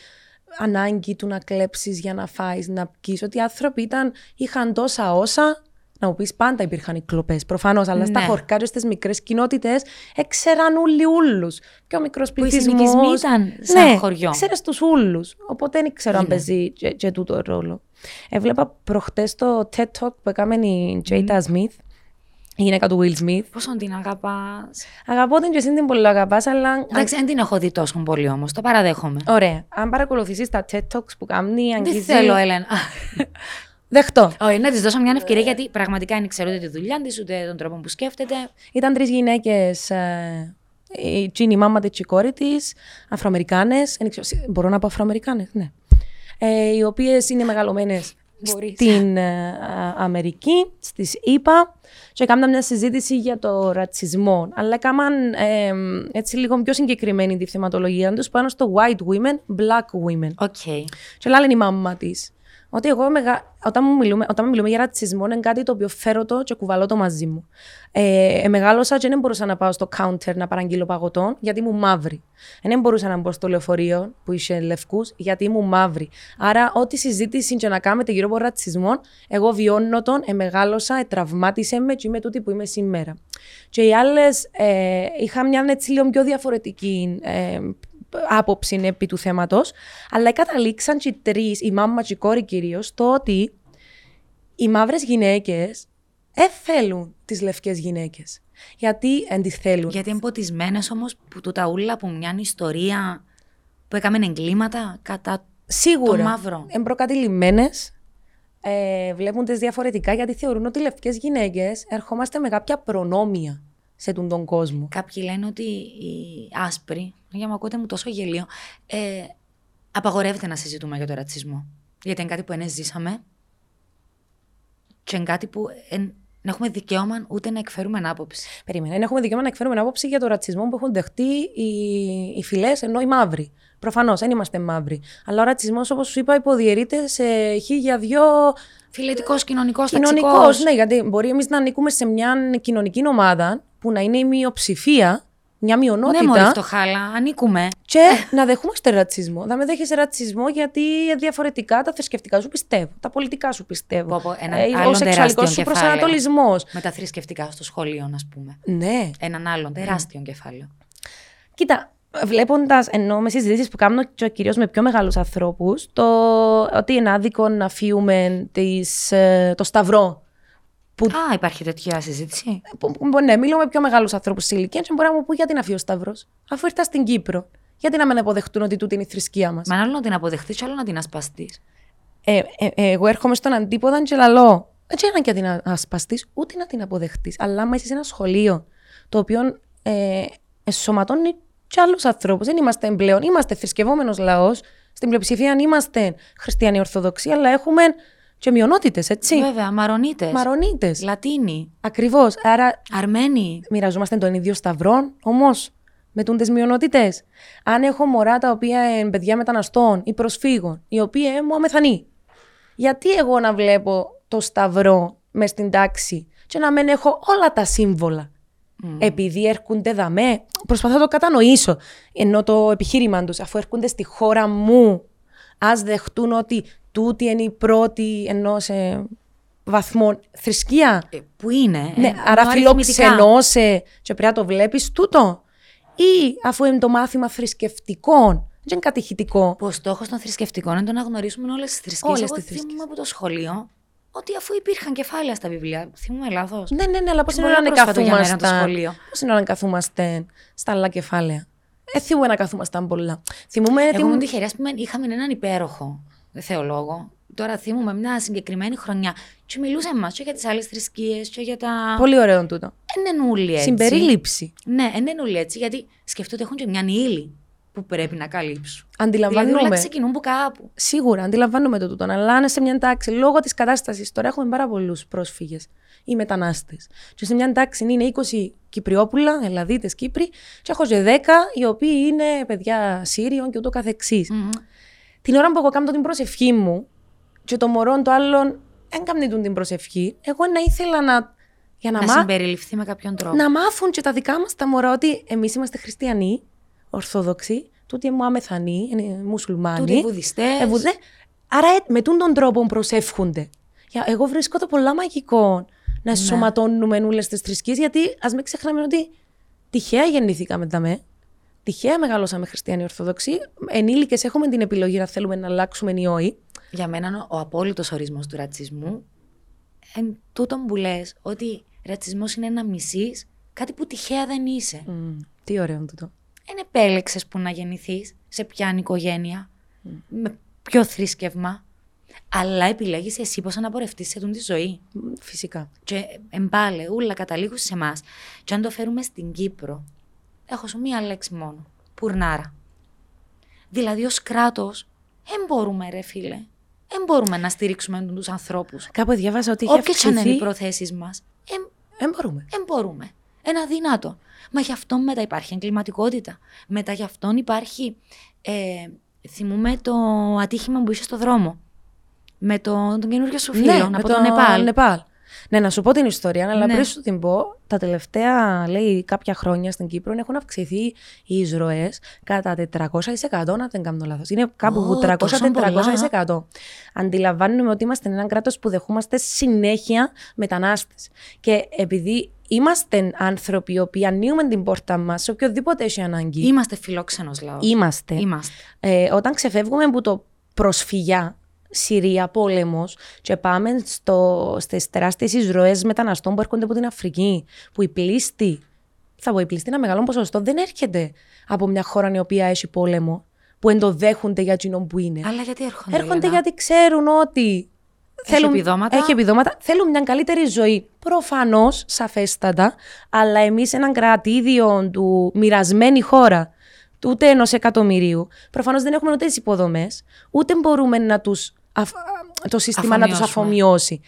ανάγκη του να κλέψεις για να φάεις, να πιεις. Ότι οι άνθρωποι ήταν, είχαν τόσα όσα. Να μου πεις πάντα υπήρχαν οι κλοπές. Προφανώς, αλλά στα Ναι. χωριά και στις μικρές κοινότητες έξεραν όλοι ούλους. Πιο μικρός οι πληθυσμός. συνοικισμοί ήταν σαν ναι, χωριό. Ξέρε τους ούλους. Οπότε δεν ξέρω αν Είναι. παίζει και, και τούτο ρόλο. Έβλεπα προχτές το TED Talk που έκαμε η Jada Smith, η γυναίκα του Will Smith. Πόσο την αγαπάς; Αγαπώ την και εσύ την πολύ αγαπάς, αλλά. Εντάξει, δεν την έχω δει τόσο πολύ όμως. Το παραδέχομαι. Ωραία. Αν παρακολουθήσεις τα TED Talks που κάνει, Δεν αγγίζει. θέλω, Έλενα. Δεχτώ. Όχι, να της δώσω μια ευκαιρία γιατί πραγματικά δεν ξέρω ούτε τη δουλειά της, ούτε τον τρόπο που σκέφτεται. Ήταν τρεις γυναίκες. η Τζίνι, η μάμα της και η κόρη της, Αφροαμερικάνες. Μπορώ να πω Αφροαμερικάνες, ναι. Ε, οι οποίες είναι μεγαλωμένες Μπορείς. στην ε, α, Αμερική, στις ΗΠΑ και έκαναν μια συζήτηση για το ρατσισμό. Αλλά έκαναν ε, έτσι λίγο πιο συγκεκριμένη τη θεματολογία τους πάνω στο white women, black women. OK. Και λένε η μάμα της. Ότι εγώ μεγα... όταν, μου μιλούμε, όταν μιλούμε για ρατσισμό είναι κάτι το οποίο φέρω το και κουβαλώ το μαζί μου. Ε, ε, μεγάλωσα και δεν μπορούσα να πάω στο counter να παραγγείλω παγωτό γιατί ήμουν μαύρη. Ε, Δεν μπορούσα να μπω στο λεωφορείο που είχε λευκούς γιατί ήμουν μαύρη. Άρα, ό,τι συζήτηση και να κάνετε γύρω από ρατσισμό, εγώ βιώνω τον, ε, μεγάλωσα, ε, τραυμάτισε με και είμαι τούτη που είμαι σήμερα. Και οι άλλες ε, είχα μια έτσι λίγο πιο διαφορετική ε, άποψη επί του θέματος, αλλά καταλήξαν και οι τρεις, η μάμα και η κόρη κυρίως, το ότι οι μαύρες γυναίκες δεν θέλουν τις λευκές γυναίκες. Γιατί δεν τις θέλουν. Γιατί εμποτισμένε όμως που του τα ούλα που μια ιστορία που έκαμε εγκλήματα κατά Σίγουρα. το μαύρο. Εμπροκατηλημένες, ε, βλέπουν τις διαφορετικά γιατί θεωρούν ότι οι λευκές γυναίκες ερχόμαστε με κάποια προνόμια σε τον, τον κόσμο. Κάποιοι λένε ότι οι άσπροι, για να ακούτε μου τόσο γελίο, ε, απαγορεύεται να συζητούμε για το ρατσισμό. Γιατί είναι κάτι που δεν ζήσαμε και είναι κάτι που δεν έχουμε δικαίωμα ούτε να εκφέρουμε άποψη. Περίμενε. Δεν έχουμε δικαίωμα να εκφέρουμε άποψη για το ρατσισμό που έχουν δεχτεί οι, οι φυλές ενώ οι μαύροι. Προφανώς δεν είμαστε μαύροι. Αλλά ο ρατσισμός, όπως σου είπα, υποδιαιρείται σε χι για δυο Φιλετικός, κοινωνικός, κοινωνικός. ταξικός. Ναι, γιατί μπορεί εμείς να ανήκουμε σε μια κοινωνική ομάδα που να είναι η μειοψηφία, μια μειονότητα. Ναι, μόλις φτωχά, αλλά ανήκουμε. Και να δεχόμαστε ρατσισμό. Δεν με δέχεσαι ρατσισμό γιατί διαφορετικά τα θρησκευτικά σου πιστεύω, τα πολιτικά σου πιστεύω. Πω, πω, έναν ε, άλλον ο σεξουαλικός τεράστιο σου κεφάλαιο. προσανατολισμός. Με τα θρησκευτικά στο σχολείο, α πούμε. Ναι. Έναν άλλον τεράστιο κεφάλαιο. Κοίτα, βλέποντας, ενώ με συζητήσεις που κάνω και κυρίως με πιο μεγάλους ανθρώπους, το ότι είναι άδικο να φύγουμε τις, ε, το σταυρό. Που, Α, υπάρχει τέτοια συζήτηση. που, που- ναι, μιλώ με πιο μεγάλους ανθρώπους σε ηλικίας και μπορεί να μου πει γιατί να φύγει ο σταυρό, αφού ήρθα στην Κύπρο. Γιατί να μην αποδεχτούν ότι τούτη είναι η θρησκεία μας; Μα άλλο να την αποδεχτεί, άλλο να την ασπαστείς. Ε, ε, ε, εγώ έρχομαι στον αντίποδα και λαλώ. Έτσι είναι και να την ασπαστείς, ούτε να την αποδεχτείς. Αλλά άμα είσαι σε ένα σχολείο το οποίο ε, εσωματώνει και άλλους ανθρώπους. Δεν είμαστε πλέον. Είμαστε θρησκευόμενος λαός. Στην πλειοψηφία είμαστε χριστιανοί Ορθοδοξοί, αλλά έχουμε και μειονότητες, έτσι. Βέβαια, Μαρονίτες. Μαρονίτες. Λατίνοι. Ακριβώς. Άρα Αρμένοι. μοιραζόμαστε τον ίδιο σταυρό, όμως με τούντες μειονότητες. Αν έχω μωρά τα οποία είναι παιδιά μεταναστών ή προσφύγων, οι οποίοι είναι μου αμεθανοί, γιατί εγώ να βλέπω το σταυρό μες στην τάξη και να μην έχω όλα τα σύμβολα; Επειδή έρχονται δαμέ, προσπαθώ να το κατανοήσω. Ενώ το επιχείρημα τους, αφού έρχονται στη χώρα μου, ας δεχτούν ότι τούτη είναι η πρώτη ενός βαθμό θρησκεία. Ε, Που είναι. Ναι, ε, άρα ενώ αριθμητικά. φιλοξενώσε και πρέπει να το βλέπεις τούτο. Ή αφού είναι το μάθημα θρησκευτικών, δεν είναι κατηχητικό. Που ο στόχος των θρησκευτικών είναι το να γνωρίσουμε όλες τις θρησκείες. Όλες Εγώ τις θρησκείες. θυμούμαι από το σχολείο ότι αφού υπήρχαν κεφάλαια στα βιβλία. Θυμούμαι λάθος. Ναι, ναι, ναι, αλλά πώς Και είναι πολύ να πρόσφατο για μένα το καθούμασταν. σχολείο. Πώς είναι να καθούμαστε στα άλλα κεφάλαια; Ε, θυμούμαι να καθούμασταν πολλά. Θυμούμαι Εγώ ότι. ήμουν τυχερή, ας πούμε, είχαμε έναν υπέροχο θεολόγο. Τώρα θυμούμαι μια συγκεκριμένη χρονιά. Και μιλούσε μας και για τις άλλες θρησκείες και για τα. Πολύ ωραίο τούτο. Ενενούλη έτσι. Συμπερίληψη. Ναι, ενενούλη έτσι, γιατί σκεφτείτε ότι έχουν και μια ύλη που πρέπει να καλύψουν. Δηλαδή Αντιλαμβάνομαι. όλα ξεκινούν από κάπου. Σίγουρα, αντιλαμβάνομαι το τούτο. Αλλά αν είσαι σε μια τάξη, λόγω της κατάστασης, τώρα έχουμε πάρα πολλούς πρόσφυγες ή μετανάστες. Και σε μια τάξη είναι 20 Κυπριόπουλα, Ελλαδίτες Κύπροι, και έχω και 10 οι οποίοι είναι παιδιά Σύριων και ούτω καθεξής. Μμμ. Την ώρα που εγώ κάνω την προσευχή μου, και το μωρό το άλλον δεν κάνει τούτη την προσευχή, εγώ να ήθελα να. Για να, Να, μά- συμπεριληφθεί με κάποιον τρόπο. να μάθουν και τα δικά μας τα μωρά ότι εμείς είμαστε χριστιανοί, Ορθόδοξοι, τούτοι είναι μουαμεθανοί, είναι μουσουλμάνοι. Τούτοι βουδιστές. Ε, βουδε- Άρα ε, με τούν τον τρόπο προσεύχονται. Για- Εγώ βρίσκω το πολλά μαγικό Ναι. να ενσωματώνουμε όλες τις θρησκείες, γιατί ας μην ξεχνάμε ότι τυχαία γεννηθήκαμε τα με. Τυχαία μεγαλώσαμε χριστιανοί Ορθόδοξοι. Ενήλικες έχουμε την επιλογή να θέλουμε να αλλάξουμε ή όχι. Για μένα ο απόλυτος ορισμός του ρατσισμού εν τούτον που λες ότι ρατσισμός είναι να μισείς κάτι που τυχαία δεν είσαι. Μμ, τι ωραίο είναι τούτο. Δεν επέλεξες που να γεννηθείς, σε ποια οικογένεια, με ποιο θρήσκευμα. Αλλά επιλέγεις εσύ πώς να πορευτεί σε τούτη τη ζωή. Μ, Φυσικά. Και εμπάλε, ούλα καταλήγουν σε εμάς. Και αν το φέρουμε στην Κύπρο, έχω σου μία λέξη μόνο. Πουρνάρα. Δηλαδή, ως κράτος, δεν μπορούμε, ρε φίλε. Δεν μπορούμε να στηρίξουμε τους ανθρώπους. Κάπου διάβασα ότι είχε Όποιες και αν είναι οι αυξηθεί. προθέσεις μας, Δεν μπορούμε. δεν μπορούμε. Ένα αδύνατο. Μα γι' αυτό μετά υπάρχει εγκληματικότητα. Μετά γι' αυτόν υπάρχει. Ε, θυμούμε το ατύχημα που είσαι στο δρόμο. Με τον, τον καινούριο σου φίλο Ναι, από με το Νεπάλ. Νεπάλ. Ναι, να σου πω την ιστορία, αλλά Ναι. πριν σου την πω, τα τελευταία λέει, κάποια χρόνια στην Κύπρο έχουν αυξηθεί οι εισρωές κατά 400%, αν δεν κάνω λάθος. Είναι κάπου Ω, τόσο 300-400%. Αντιλαμβάνουμε ότι είμαστε ένα κράτος που δεχόμαστε συνέχεια μετανάστες. Και επειδή είμαστε άνθρωποι οι οποίοι ανοίγουμε την πόρτα μας σε οποιοδήποτε έχει ανάγκη. Είμαστε φιλόξενος λαός. Είμαστε. Είμαστε. Ε, όταν ξεφεύγουμε από το προσφυγιά, Συρία, πόλεμος και πάμε στο, στις τεράστιες εισρωές μεταναστών που έρχονται από την Αφρική, που η πλήστη, θα πω η πλήστη, ένα μεγάλο ποσοστό δεν έρχεται από μια χώρα η οποία έχει πόλεμο, που εντοδέχονται για εκείνον που είναι. Αλλά γιατί έρχονται. Έρχονται Έλενα; γιατί ξέρουν ότι Έχει επιδόματα. έχει επιδόματα, θέλουν μια καλύτερη ζωή. Προφανώς, σαφέστατα, αλλά εμείς έναν κρατήδιο του μοιρασμένη χώρα, του ούτε ενός εκατομμυρίου, προφανώς δεν έχουμε ούτε τις υποδομές, ούτε μπορούμε να τους, αφ- το σύστημα να τους Αφομοιώσουμε. αφομοιώσει.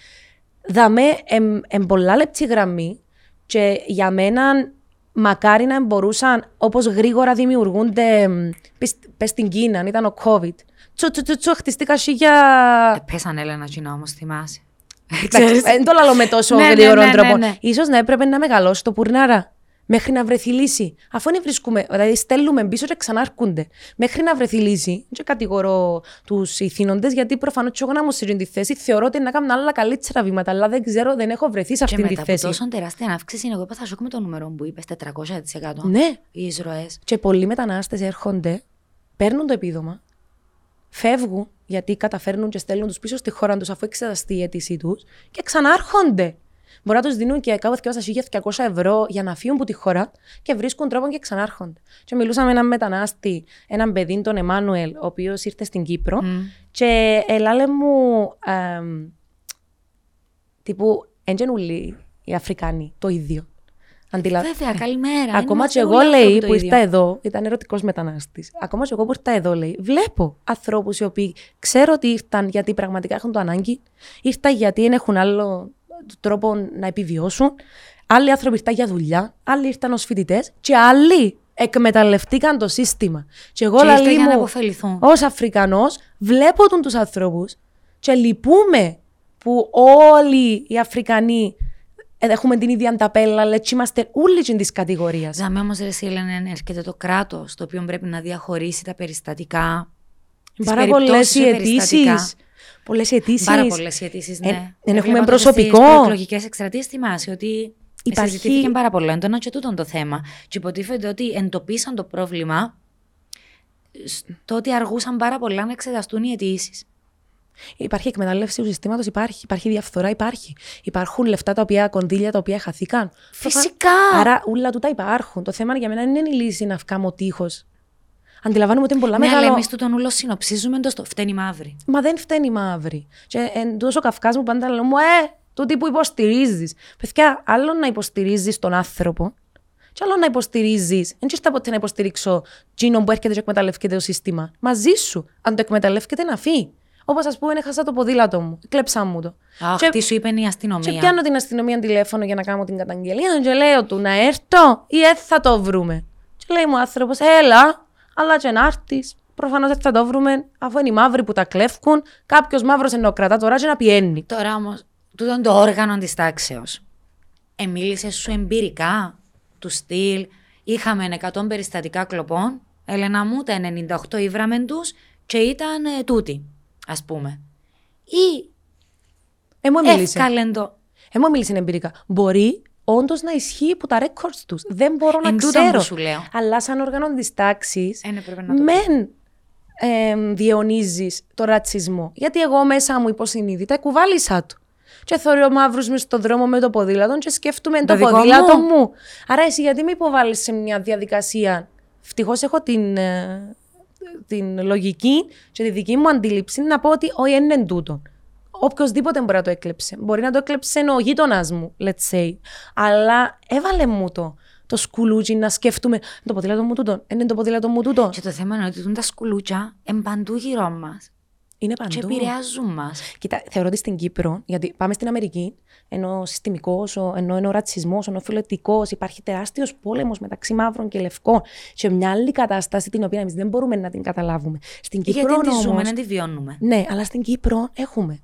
Δαμέ εμ, εμ πολλά λεπτή γραμμή και για μένα μακάρι να μπορούσαν όπως γρήγορα δημιουργούνται μ, πες, πες στην Κίνα, αν ήταν ο COVID. Τσου τσου τσου τσου χτιστήκα για... Ε, πέσαν Έλενα Τζινά όμως, θυμάσαι. Εντάξει, Δεν το λέω με τόσο Ναι, ναι, γρήγορο ναι, τρόπο. ναι, ναι. Ίσως να έπρεπε να μεγαλώσει το πουρνάρα. Μέχρι να βρεθεί λύση. Αφού δεν βρίσκουμε, δηλαδή στέλνουμε πίσω και ξανάρχονται. Μέχρι να βρεθεί λύση, δεν κατηγορώ τους ηθήνοντες, γιατί προφανώς και εγώ να μου σε αυτή τη θέση θεωρώ ότι να κάνω άλλα καλύτερα βήματα, αλλά δεν ξέρω, δεν έχω βρεθεί σε Και αυτή τη μετά από θέση. τόσο τεράστια αύξηση, εγώ έπαθα σοκ με το νούμερο που είπες 400%. Ναι, Οι εισρωές. και πολλοί μετανάστες έρχονται, παίρνουν το επίδομα, φεύγουν γιατί καταφέρνουν και στέλνουν τους πίσω στη χώρα τους αφού εξεταστεί η αίτησή τους και ξανάρχονται. Μπορεί να τους δίνουν και κάπου 200 ευρώ για να φύγουν από τη χώρα και βρίσκουν τρόπο και ξανάρχονται. Και μιλούσα με έναν μετανάστη, έναν παιδί, τον Εμμάνουελ, ο οποίος ήρθε στην Κύπρο και ελάλε μου. εμ, τύπου, έντζεν όλοι οι Αφρικάνοι το ίδιο. Αντιλα... Βέβαια, καλημέρα. Ακόμα Είμαστε και εγώ όλοι λέει άνθρωποι το που ίδιο. ήρθα εδώ, ήταν ερωτικός μετανάστης. Ακόμα και εγώ που ήρθα εδώ λέει, βλέπω ανθρώπους οι οποίοι ξέρω ότι ήρθαν γιατί πραγματικά έχουν το ανάγκη, ήρθαν γιατί δεν έχουν άλλο τρόπο να επιβιώσουν. Άλλοι άνθρωποι ήρθαν για δουλειά, άλλοι ήρθαν ως φοιτητές και άλλοι εκμεταλλευτήκαν το σύστημα. Και εγώ Και ήρθαν λαλή για να μου, υποφεληθούν. ως Αφρικανός, βλέπω τον τους ανθρώπους και λυπούμε που όλοι οι Αφρικανοί ε, έχουμε την ίδια ταπέλα, αλλά έτσι είμαστε όλοι της κατηγορίας. Ζάμε όμως, ρε Σίλεν, έρχεται το κράτος, το οποίο πρέπει να διαχωρίσει τα περιστατικά. τις Πάρα πολλέ περιπτώσεις οι σε αιτήσει. περιστατικά. Πολλές αιτήσει. Πάρα πολλές οι αιτήσει, Ε, ναι. δεν έχουμε Έβλεπα τότε προσωπικό. Στις προεκλογικές εκστρατείες θυμάσαι ότι Υπάρχει- συζητήθηκε πάρα πολύ έντονα και τούτον το θέμα. Και υποτίθεται ότι εντοπίσαν το πρόβλημα στο ότι αργούσαν πάρα πολλά να εξεταστούν οι αιτήσεις. Υπάρχει εκμετάλλευση του συστήματος, υπάρχει. Υπάρχει διαφθορά, υπάρχει. Υπάρχουν λεφτά τα οποία, κονδύλια τα οποία χαθήκαν. Φυσικά! Άρα όλα τούτα υπάρχουν. Το θέμα για μένα δεν είναι η λύση να βγάλω τείχος. Αντιλαμβάνομαι ότι είναι πολλά Ναι, αλλά μεγάλο. εμείς του τον ούλο συνοψίζουμε το στο φταίνει μαύρη. Μα δεν φταίνει η μαύρη. Και εν τόσο καυκάς μου πάντα λέω μου, ε, τούτη που υποστηρίζεις. Παιδιά, άλλο να υποστηρίζεις τον άνθρωπο, και άλλο να υποστηρίζεις. Δεν ήρθα ποτέ να υποστηρίξω τζίνον που έρχεται και εκμεταλλεύεται το σύστημα. Μαζί σου. Αν το εκμεταλλεύεται, να φύγει. Όπως ας πούμε, έχασα το ποδήλατο μου. Κλέψα μου το. Αχ, Και- τι σου είπε η Και αστυνομία. πιάνω την αστυνομία τηλέφωνο για να κάνω την καταγγελία και λέω του να έρθω ή δεν θα το βρούμε. Και λέει μου ο άνθρωπος, έλα, αλλά και να έρθεις. Προφανώς δεν θα το βρούμε, αφού είναι οι μαύροι που τα κλέφκουν. Κάποιος μαύρος ενώ κρατά τώρα και να πιένει. Τώρα όμως, τούτο είναι το όργανο της τάξεως. Εμίλησες σου εμπειρικά του στυλ. Είχαμε 100 περιστατικά κλοπών. Έλενα μου, τα 98 ήβραμεν τους και ήταν ε, τούτοι, ας πούμε. Ή Ε, μου μίλησε. εύκαλεν το. Ε, μου μίλησε εμπειρικά. Μπορεί όντως να ισχύει που τα records τους. Δεν μπορώ να Εν τούτον ξέρω. που σου λέω. Αλλά σαν όργανο τη τάξη, Ε, ναι, πρέπει να το μεν ε, διαιωνίζεις το ρατσισμό. Γιατί εγώ μέσα μου υποσυνείδητα κουβάλισα του. Και θεωρώ μαύρου μες στον δρόμο με το ποδήλατο και σκέφτομαι το, δικό ποδήλατο μου. μου. Άρα εσύ γιατί με υποβάλλεις σε μια διαδικασία; Ευτυχώς έχω την, ε, την λογική και τη δική μου αντίληψη να πω ότι όχι, δεν είναι τούτο. Οποιοδήποτε μπορεί να το έκλεψε. Μπορεί να το έκλεψε ο γείτονας μου, let's say. Αλλά έβαλε μου το. Το σκουλούτσι να σκέφτομαι. Το ποδήλατο μου τούτο. Είναι το ποδήλατο μου τούτο. Και το θέμα είναι ότι τούν τα σκουλούτσια εμπαντού γύρω μας. Είναι Και παντού. επηρεάζουν μα. Κοίτα, θεωρώ ότι στην Κύπρο, γιατί πάμε στην Αμερική, ενώ συστημικός, ενώ είναι ο ρατσισμός, ενώ φιλετικός, υπάρχει τεράστιος πόλεμος μεταξύ μαύρων και λευκών. Σε μια άλλη κατάσταση την οποία εμείς δεν μπορούμε να την καταλάβουμε. Στην Κύπρο Γιατί δεν τη όμως- ζούμε, δεν τη βιώνουμε. Ναι, αλλά στην Κύπρο έχουμε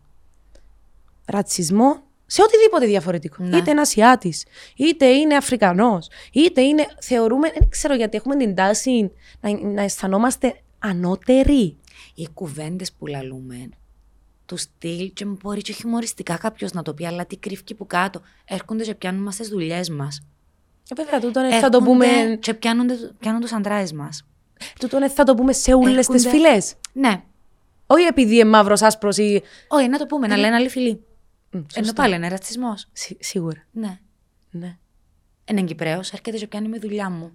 ρατσισμό σε οτιδήποτε διαφορετικό. Ναι. Είτε είναι Ασιάτης, είτε είναι Αφρικανός, είτε είναι. Θεωρούμε, δεν ξέρω γιατί έχουμε την τάση να, να αισθανόμαστε ανώτεροι. Οι κουβέντες που λαλούμε, του στυλ, και μπορεί και χιουμοριστικά κάποιος να το πει, αλλά τι κρύφκει που κάτω. Έρχονται και πιάνουν μας τις δουλειές μας. Ε, βέβαια, τούτο ε, θα το πούμε. Και πιάνονται, πιάνουν τους αντράδε μας. Τούτο ε, θα το πούμε σε όλες τις Έρχονται- φυλές. Ναι. Όχι επειδή είναι μαύρος, άσπρος ή. Όχι, να το πούμε, να λένε άλλοι φίλοι. Μμ, Ενώ σωστά. πάλι είναι ρατσισμός. Σι- σίγουρα. Ναι. Ναι. Είναι Κυπρέος, έρχεται και πιάνει με δουλειά μου.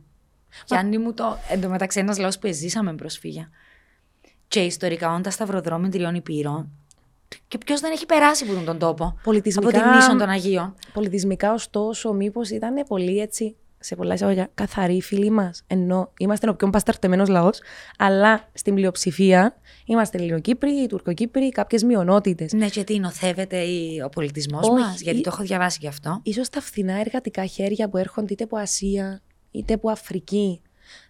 Πιάνει μου το. Εν τω μεταξύ, ένας λαός που εζήσαμε προσφύγια. Και ιστορικά όντα σταυροδρόμοι τριών υπήρων. Και ποιος δεν έχει περάσει από τον τόπο. Πολιτισμικά- Από την νήσων των Αγίων. Πολιτισμικά, ωστόσο, μήπως ήταν πολύ έτσι, σε πολλά εισαγωγικά, καθαροί οι φίλοι μας. Ενώ είμαστε ο πιο πασταρτεμένο λαός, αλλά στην πλειοψηφία είμαστε Ελληνοκύπροι, Τουρκοκύπροι, κάποιες μειονότητες. Ναι, και τι νοθεύεται η- ο πολιτισμός Όχι, μας, γιατί η- το έχω διαβάσει γι' αυτό. Ίσως τα φθηνά εργατικά χέρια που έρχονται είτε από Ασία είτε από Αφρική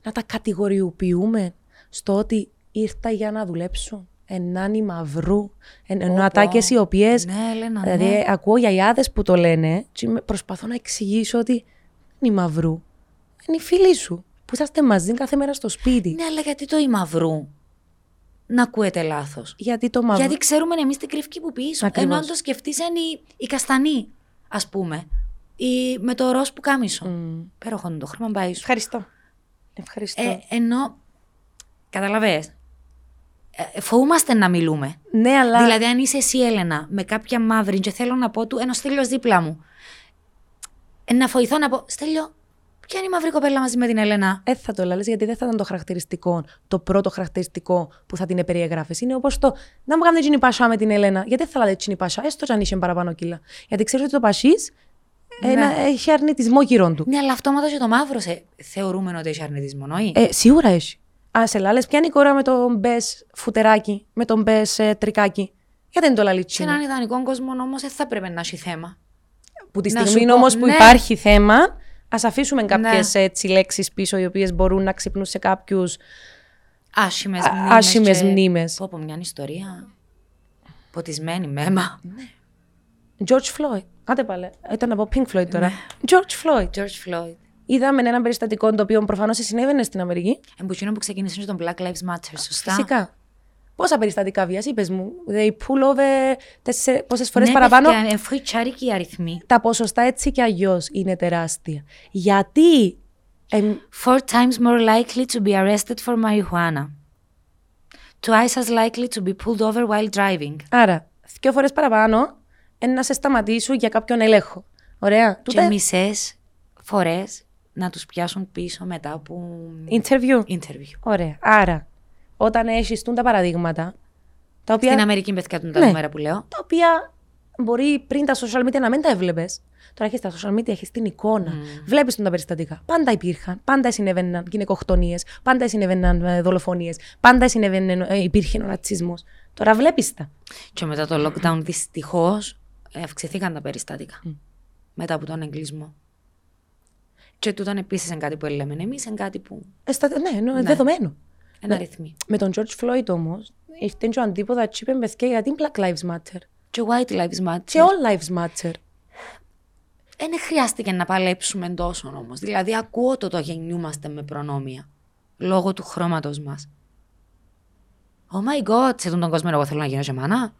να τα κατηγοριοποιούμε στο ότι ήρθα για να δουλέψουν. Ενάνι μαυρού, εν, ενώ Πω, ατάκες πω. οι οποίες Ναι, Έλενα, δηλαδή ναι. ακούω γιαγιάδες που το λένε και με- προσπαθώ να εξηγήσω ότι είναι μαυρού. Είναι οι φίλοι σου. Που είσαστε μαζί κάθε μέρα στο σπίτι. Ναι, αλλά γιατί το ημαυρού να ακούετε λάθος; Γιατί το μαύρο. Γιατί ξέρουμε εμείς την κρυφκή που πίσω. Ακριβώς. Ενώ αν το σκεφτείς, είναι η, η καστανή, ας πούμε. Ή με το ροζ που κάμισο. Μμ. Υπέροχο είναι το χρήμα μπάει σου. Ευχαριστώ. Ευχαριστώ. Ε, ενώ. Καταλαβες; Ε, φοβούμαστε να μιλούμε. ναι, αλλά. Δηλαδή, αν είσαι εσύ, Έλενα, με κάποια μαύρη, και θέλω να πω του, ενώ Στέλιος δίπλα μου. Ε, να φοηθώ να πω, Στέλιο, ποια είναι η μαύρη κοπέλα μαζί με την Έλενα; Ε, θα το λες γιατί δεν θα ήταν το χαρακτηριστικό, το πρώτο χαρακτηριστικό που θα την περιεγράφει. Είναι όπως το να μου κάνετε τσινή πασά με την Ελένα. Γιατί δεν θα λέτε τσινή πασά, έστω αν είσαι παραπάνω κιλά. Γιατί ξέρεις ότι το πασί έχει αρνητισμό γύρω του. Ναι, αλλά αυτόματα και το μαύρο σε, θεωρούμε ότι έχει αρνητισμό, όχι. Ε, σίγουρα έχει. Α, σε λάλε, ποια είναι η κόρα με τον μπες φουτεράκι, με τον μπες τρικάκι. Γιατί δεν το λαλεί σε τσινή. έναν ιδανικό κόσμο όμως δεν θα πρέπει να έχει θέμα. Που τη να σου στιγμή πω, όμως που ναι. υπάρχει θέμα, ας αφήσουμε κάποιες Ναι. έτσι λέξεις πίσω οι οποίες μπορούν να ξυπνούν σε κάποιους. Άσχημες Α- μνήμες. άσχημες και- μνήμες. Πω, πω, μια ιστορία. Ποτισμένη με αίμα. George Floyd. Άντε πάλι. Ήταν από Pink Floyd τώρα. Ναι. George Floyd. George Floyd. Είδαμε ένα περιστατικό το οποίο προφανώς συνέβαινε στην Αμερική. Εμπουκίνο που ξεκίνησε τον Black Lives Matter, σωστά; Φυσικά. Πόσα περιστατικά βία, είπες μου; They pull over πόσες φορές ναι, παραπάνω; Παιδιά, αφού οι τσάρικοι οι αριθμοί. Τα ποσοστά έτσι και αλλιώς είναι τεράστια. Γιατί. εμ, Four times more likely to be arrested for marijuana. Twice as likely to be pulled over while driving. άρα, δύο φορές παραπάνω είναι να σε σταματήσουν για κάποιον έλεγχο. Ωραία. Και Τούτε. μισές φορές να τους πιάσουν πίσω μετά από Interview. interview. Ωραία. Άρα, όταν έχεις τα παραδείγματα. Τα οποία, Στην Αμερική, παιδιά, τα Ναι. νούμερα που λέω. τα οποία μπορεί πριν τα social media να μην τα έβλεπες. Τώρα έχεις τα social media, έχεις την εικόνα. Mm. Βλέπεις τα περιστατικά. Πάντα υπήρχαν. Πάντα συνέβαιναν γυναικοκτονίες. Πάντα συνέβαιναν δολοφονίες. Πάντα συνέβαινε, ε, υπήρχε ο ρατσισμός. Τώρα βλέπεις τα. Και μετά το lockdown δυστυχώς αυξηθήκαν τα περιστατικά. Μετά από τον εγκλισμό. Και τούτο επίσης είναι κάτι που λέμε εμείς, είναι κάτι που. Ε, στα- ναι, ναι, δεδομένο. Ένα Ναι. αριθμί. Με τον George Floyd όμως, ήρθε και ο αντίποδα και είπε παιδιά γιατί Black Lives Matter; Και White Lives Matter. Και All Lives Matter. Δεν χρειάστηκε να παλέψουμε τόσο όμως. Δηλαδή, ακούω το το γεννιούμαστε με προνόμια. Λόγω του χρώματος μας. Oh my god, σε αυτόν τον κόσμο εγώ θέλω να γίνω και μάνα.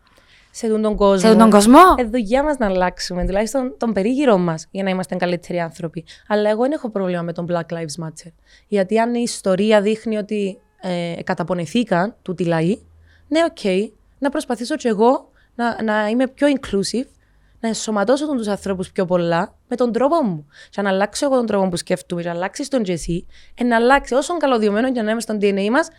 Σε τον κόσμο. Σε αυτόν τον κόσμο; Ε, δουλειά μας να αλλάξουμε, τουλάχιστον τον περίγυρό μας, για να είμαστε καλύτεροι άνθρωποι. Αλλά εγώ δεν έχω πρόβλημα με τον Black Lives Matter. Γιατί αν η ιστορία δείχνει ότι ε, καταπονηθήκαν τούτοι λαοί, ναι, οκ, να προσπαθήσω κι εγώ να, να είμαι πιο inclusive, να ενσωματώσω τους ανθρώπους πιο πολλά με τον τρόπο μου. Και αν αλλάξω εγώ τον τρόπο που σκέφτομαι, και αλλάξεις τον τζι εσύ, ε, να αλλάξει όσο καλωδιωμένο και να είμαι στον DNA μας,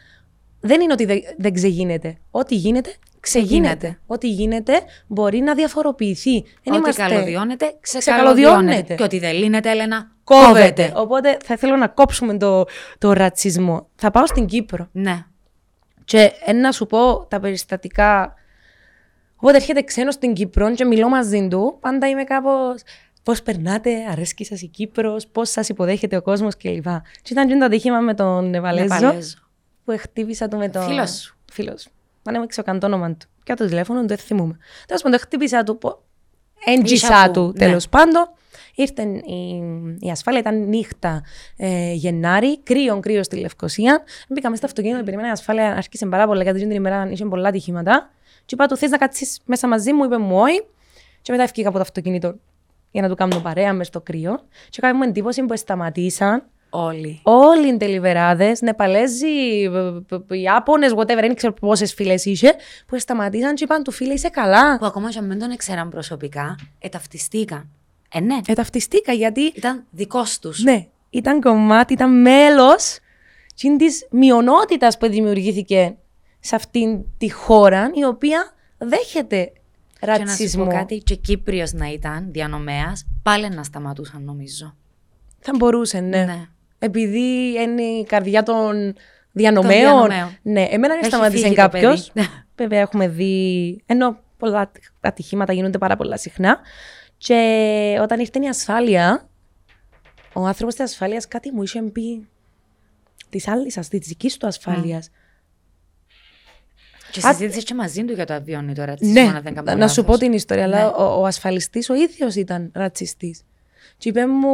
δεν είναι ότι δεν, δεν ξεγίνεται. Ό,τι γίνεται, ξεγίνεται. Ξεγίνεται. Ό,τι γίνεται μπορεί να διαφοροποιηθεί. Δεν Ότι είμαστε- καλωδιώνεται, Ξεκαλωδιώνεται. ξεκαλωδιώνεται. Και ότι δεν λύνεται, Έλενα, Κόβεται. κόβεται. Οπότε θα ήθελα να κόψουμε το, το ρατσισμό. Θα πάω στην Κύπρο Ναι. και ε, να σου πω τα περιστατικά. Όποτε έρχεται ξένος στην Κύπρο και μιλώ μαζί του, πάντα είμαι κάπως. Πώς περνάτε, αρέσκει σας η Κύπρος, πώς σας υποδέχεται ο κόσμος κλπ. Και ήταν και το ατύχημα με τον Νεπαλέζο, Νεπαλέζο. Που χτύπησα του με τον. Φίλος σου. Φίλος. Αν είμαι ξέρω το όνομα του. Και το τηλέφωνο του δεν θυμούμαι. Τέλος πάντων, χτύπησα του. πω- Έντζησα Ίσα που, του ναι. τέλος πάντων. Ήρθε η, η ασφάλεια, ήταν νύχτα ε, Γενάρη, κρύο, κρύος στη Λευκοσία. Μπήκαμε στο αυτοκίνητο, περίμενα η ασφάλεια, άρχισε πάρα πολλά, γιατί την ημέρα είχε πολλά ατυχήματα. Και είπα του, θες να κάτσεις μέσα μαζί μου, είπε μου όχι. Και μετά ευκήκα από το αυτοκίνητο για να του κάνω παρέα μες στο κρύο. Και έκαμε μου εντύπωση που σταματήσαν Όλοι. όλοι οι τελειβεράδες, Νεπαλέζοι, π- π- Ιάπωνες, whatever, δεν ξέρω πόσες φίλες είχε, που σταματήσαν και είπαν του φίλε είσαι καλά. Που ακόμα και αν δεν τον ξέραν προσωπικά, εταυτιστήκαν. Ε, ναι. Ε, ταυτιστήκα γιατί, Ήταν δικός τους. ναι, ήταν κομμάτι, ήταν μέλος της μειονότητας που δημιουργήθηκε σε αυτήν τη χώρα, η οποία δέχεται Και να σου ρατσισμό. πω κάτι, και Κύπριος να ήταν διανομέας, πάλι να σταματούσαν νομίζω. Θα μπορούσε, ναι. Ναι. Επειδή είναι η καρδιά των διανομέων. διανομέων. Ναι, εμένα δεν Έχει σταματήσε φύγει το κάποιος. παιδί. Βέβαια, έχουμε δει. Ενώ πολλά ατυχήματα γίνονται πάρα πολλά συχνά. Και όταν ήρθε η ασφάλεια, ο άνθρωπος της ασφάλειας κάτι μου είχε πει. Της άλλης σα, τη δική του ασφάλειας. Και Α- συζήτησες και μαζί του για το αβιώνει τώρα. ρατσισμό, Ναι, αν δεν κάνω να σου πω λάθος. την ιστορία, Ναι. αλλά ο, ο ασφαλιστής ο ίδιος ήταν ρατσιστής. Και είπε μου,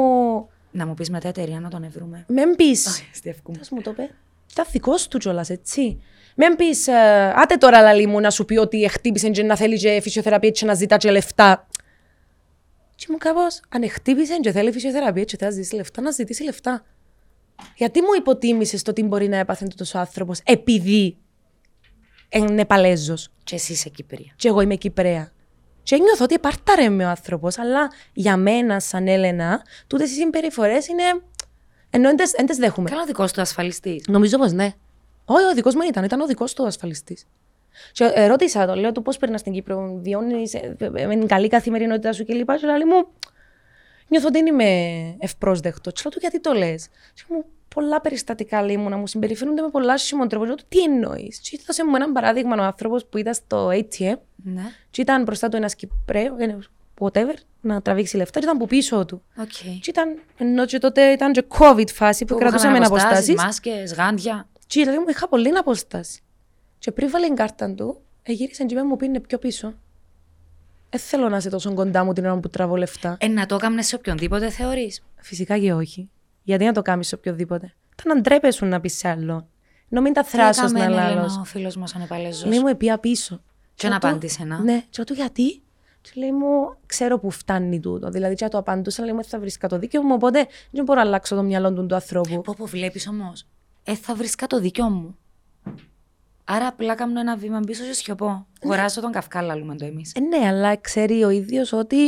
Να μου πεις μετά εταιρεία να τον ευρούμε. Μεν πει. Στεύκουμε. Ποιος μου το είπε. Ήταν δικός του κιόλας, έτσι. Μεν πει, άτε τώρα λαλή μου να σου πει ότι χτύπησε και να θέλει και φυσιοθεραπεία και να ζητά και λεφτά. Και μου κάπως, αν χτύπησε και θέλει φυσιοθεραπεία και θέλει να ζητήσει λεφτά, να ζητήσει λεφτά. Γιατί μου υποτίμησες το τι μπορεί να έπαθε τόσο άνθρωπος επειδή είναι Νεπαλέζος Και εσύ είσαι Κύπρια. και εγώ είμαι Κυπρέα. Και νιώθω ότι επάρταρε με ο άνθρωπος, αλλά για μένα, σαν Έλενα, τούτες οι συμπεριφορές είναι. ενώ δεν τι δέχομαι. Καλά δικός του ασφαλιστής. Νομίζω πως ναι. Όχι, ο δικός μου ήταν, ήταν ο δικός του ασφαλιστής. Και ε, ρώτησα τον, λέω του πώς περνάς στην Κύπρο, βιώνεις με καλή καθημερινότητά σου κλπ. Και λέει μου, νιώθω ότι δεν είμαι ευπρόσδεκτος. Και λέω του, γιατί το λες. Και μου, πολλά περιστατικά λέει μου να μου συμπεριφέρονται με πολλά άσχημο τρόπο. Λέω του, τι εννοείς; Και έδωσε μου ένα παράδειγμα ο άνθρωπος που ήταν στο ATM Ναι. και ήταν μπροστά του ένας Κυπραίος, ε, whatever, να τραβήξει λεφτά, και ήταν από πίσω του. Οκ. Και ήταν, ενώ και τότε ήταν και COVID φάση που, κρατούσαμε αποστάσεις. Μάσκες, γάντια. Και λέει μου, είχα πολύ απόσταση. Και πριν βάλει την κάρτα του, εγύρισε και μου πήγαινε πιο πίσω. Δεν θέλω να είσαι τόσο κοντά μου την ώρα που τραβώ λεφτά. Ε, να το έκαμνε σε οποιονδήποτε θεωρείς. Φυσικά και όχι. Γιατί να το κάνεις σε οποιοδήποτε. Ήταν να ντρέπεσαι να πεις σε άλλον. Ενώ μην τα θράσω να λάλο. Ο φίλος μας ο Νεπαλέζο. Λέει μου, επία πίσω. Και να του- απάντησε να. Ναι, και του γιατί. Και λέει μου, ξέρω που φτάνει τούτο. Δηλαδή, και να το απαντούσα, λέει μου, «Ε, θα βρίσκα το δίκαιο μου, οπότε δεν μπορώ να αλλάξω το μυαλό του του ανθρώπου. Πω πω βλέπεις όμως. Ε, θα βρίσκα το δίκιο μου. Άρα απλά κάνω ένα βήμα πίσω και σιωπώ. Αγοράζω τον καυκά, λαλούμε το εμείς. Ε, ναι, αλλά ξέρει ο ίδιος ότι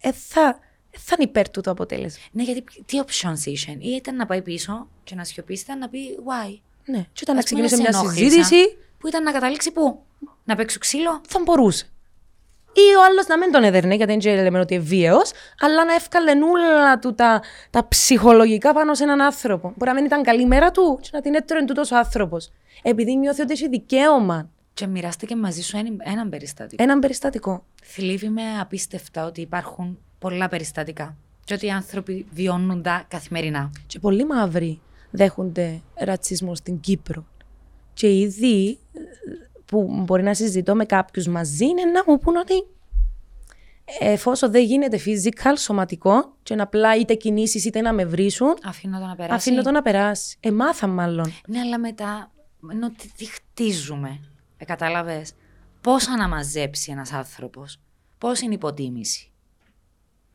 ε, θα, ε, θα είναι υπέρ του το αποτέλεσμα. Ναι, γιατί τι options είχε; Ή ήταν να πάει πίσω και να σιωπήσει, ήταν να πει why. Ναι, και όταν να Ας πούμε, ξεκινήσει σε μια ενόχλησα. συζήτηση, Που ήταν να καταλήξει πού. Να παίξω ξύλο; θα μπορούσε. Ή ο άλλος να μην τον έδερνε, γιατί δεν λέμε ότι είναι βίαιος, αλλά να εύκαλε όλα του τα, τα ψυχολογικά πάνω σε έναν άνθρωπο. Μπορεί να μην ήταν καλή μέρα του, και να την έτρωε τούτος ο άνθρωπος. Επειδή νιώθει ότι έχει δικαίωμα. Και μοιράστηκε μαζί σου ένα- έναν περιστατικό. Έναν περιστατικό. Θλίβει με απίστευτα ότι υπάρχουν πολλά περιστατικά. Και ότι οι άνθρωποι βιώνουν τα καθημερινά. Και πολλοί μαύροι δέχονται ρατσισμό στην Κύπρο. Και ήδη ε, που μπορεί να συζητώ με κάποιους μαζί είναι να μου πούν ότι εφόσον δεν γίνεται physical, σωματικό, και να απλά είτε κινήσεις είτε να με βρίσουν, Αφήνω το να περάσει. αφήνω το να περάσει. Εμάθα μάλλον. Ναι, αλλά μετά, ενώ τι, τι χτίζουμε, ε, κατάλαβες, πώς αναμαζέψει ένας άνθρωπος, πώς είναι υποτίμηση,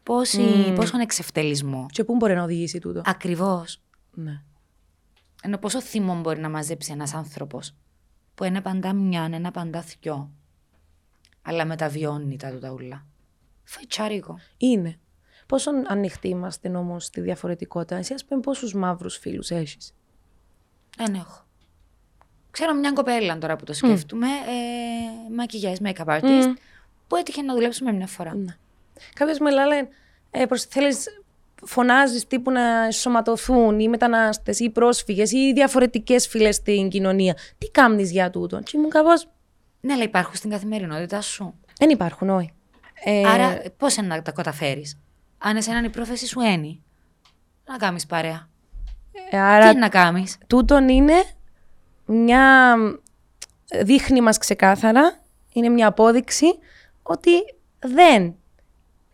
πώς, mm. πόσο είναι εξευτελισμό. Και πού μπορεί να οδηγήσει τούτο; Ακριβώς. Ναι. Ενώ πόσο θυμό μπορεί να μαζέψει ένας άνθρωπος, που είναι παντά μια, είναι παντά θκυο, αλλά μεταβιώνει τα του τα ούλα. Φαϊτσάρικο. Είναι. Πόσο ανοιχτοί είμαστε όμως στη διαφορετικότητα. Εσύ, ας πούμε, πόσους μαύρους φίλους έχεις; Δεν έχω. Ξέρω μια κοπέλα τώρα που το σκέφτομαι, ε, μακιγιάζ, make-up artist, που έτυχε να δουλέψουμε μια φορά. Ναι. Κάποιος με λέει, ε, προς, θέλεις, φωνάζεις τύπου να σωματωθούν οι μετανάστες ή οι πρόσφυγες ή οι διαφορετικές φυλές στην κοινωνία. Τι κάνεις για τούτο; Και ήμουν κάπως, Ναι, αλλά υπάρχουν στην καθημερινότητά σου. δεν υπάρχουν, όχι. Ε, Άρα, πώς να τα καταφέρεις; Αν εσένα είναι η πρόθεση σου ένι. Να κάνεις παρέα. ε, άρα Τι είναι να κάνεις; τούτον είναι μια... Δείχνει μας ξεκάθαρα, είναι μια απόδειξη ότι δεν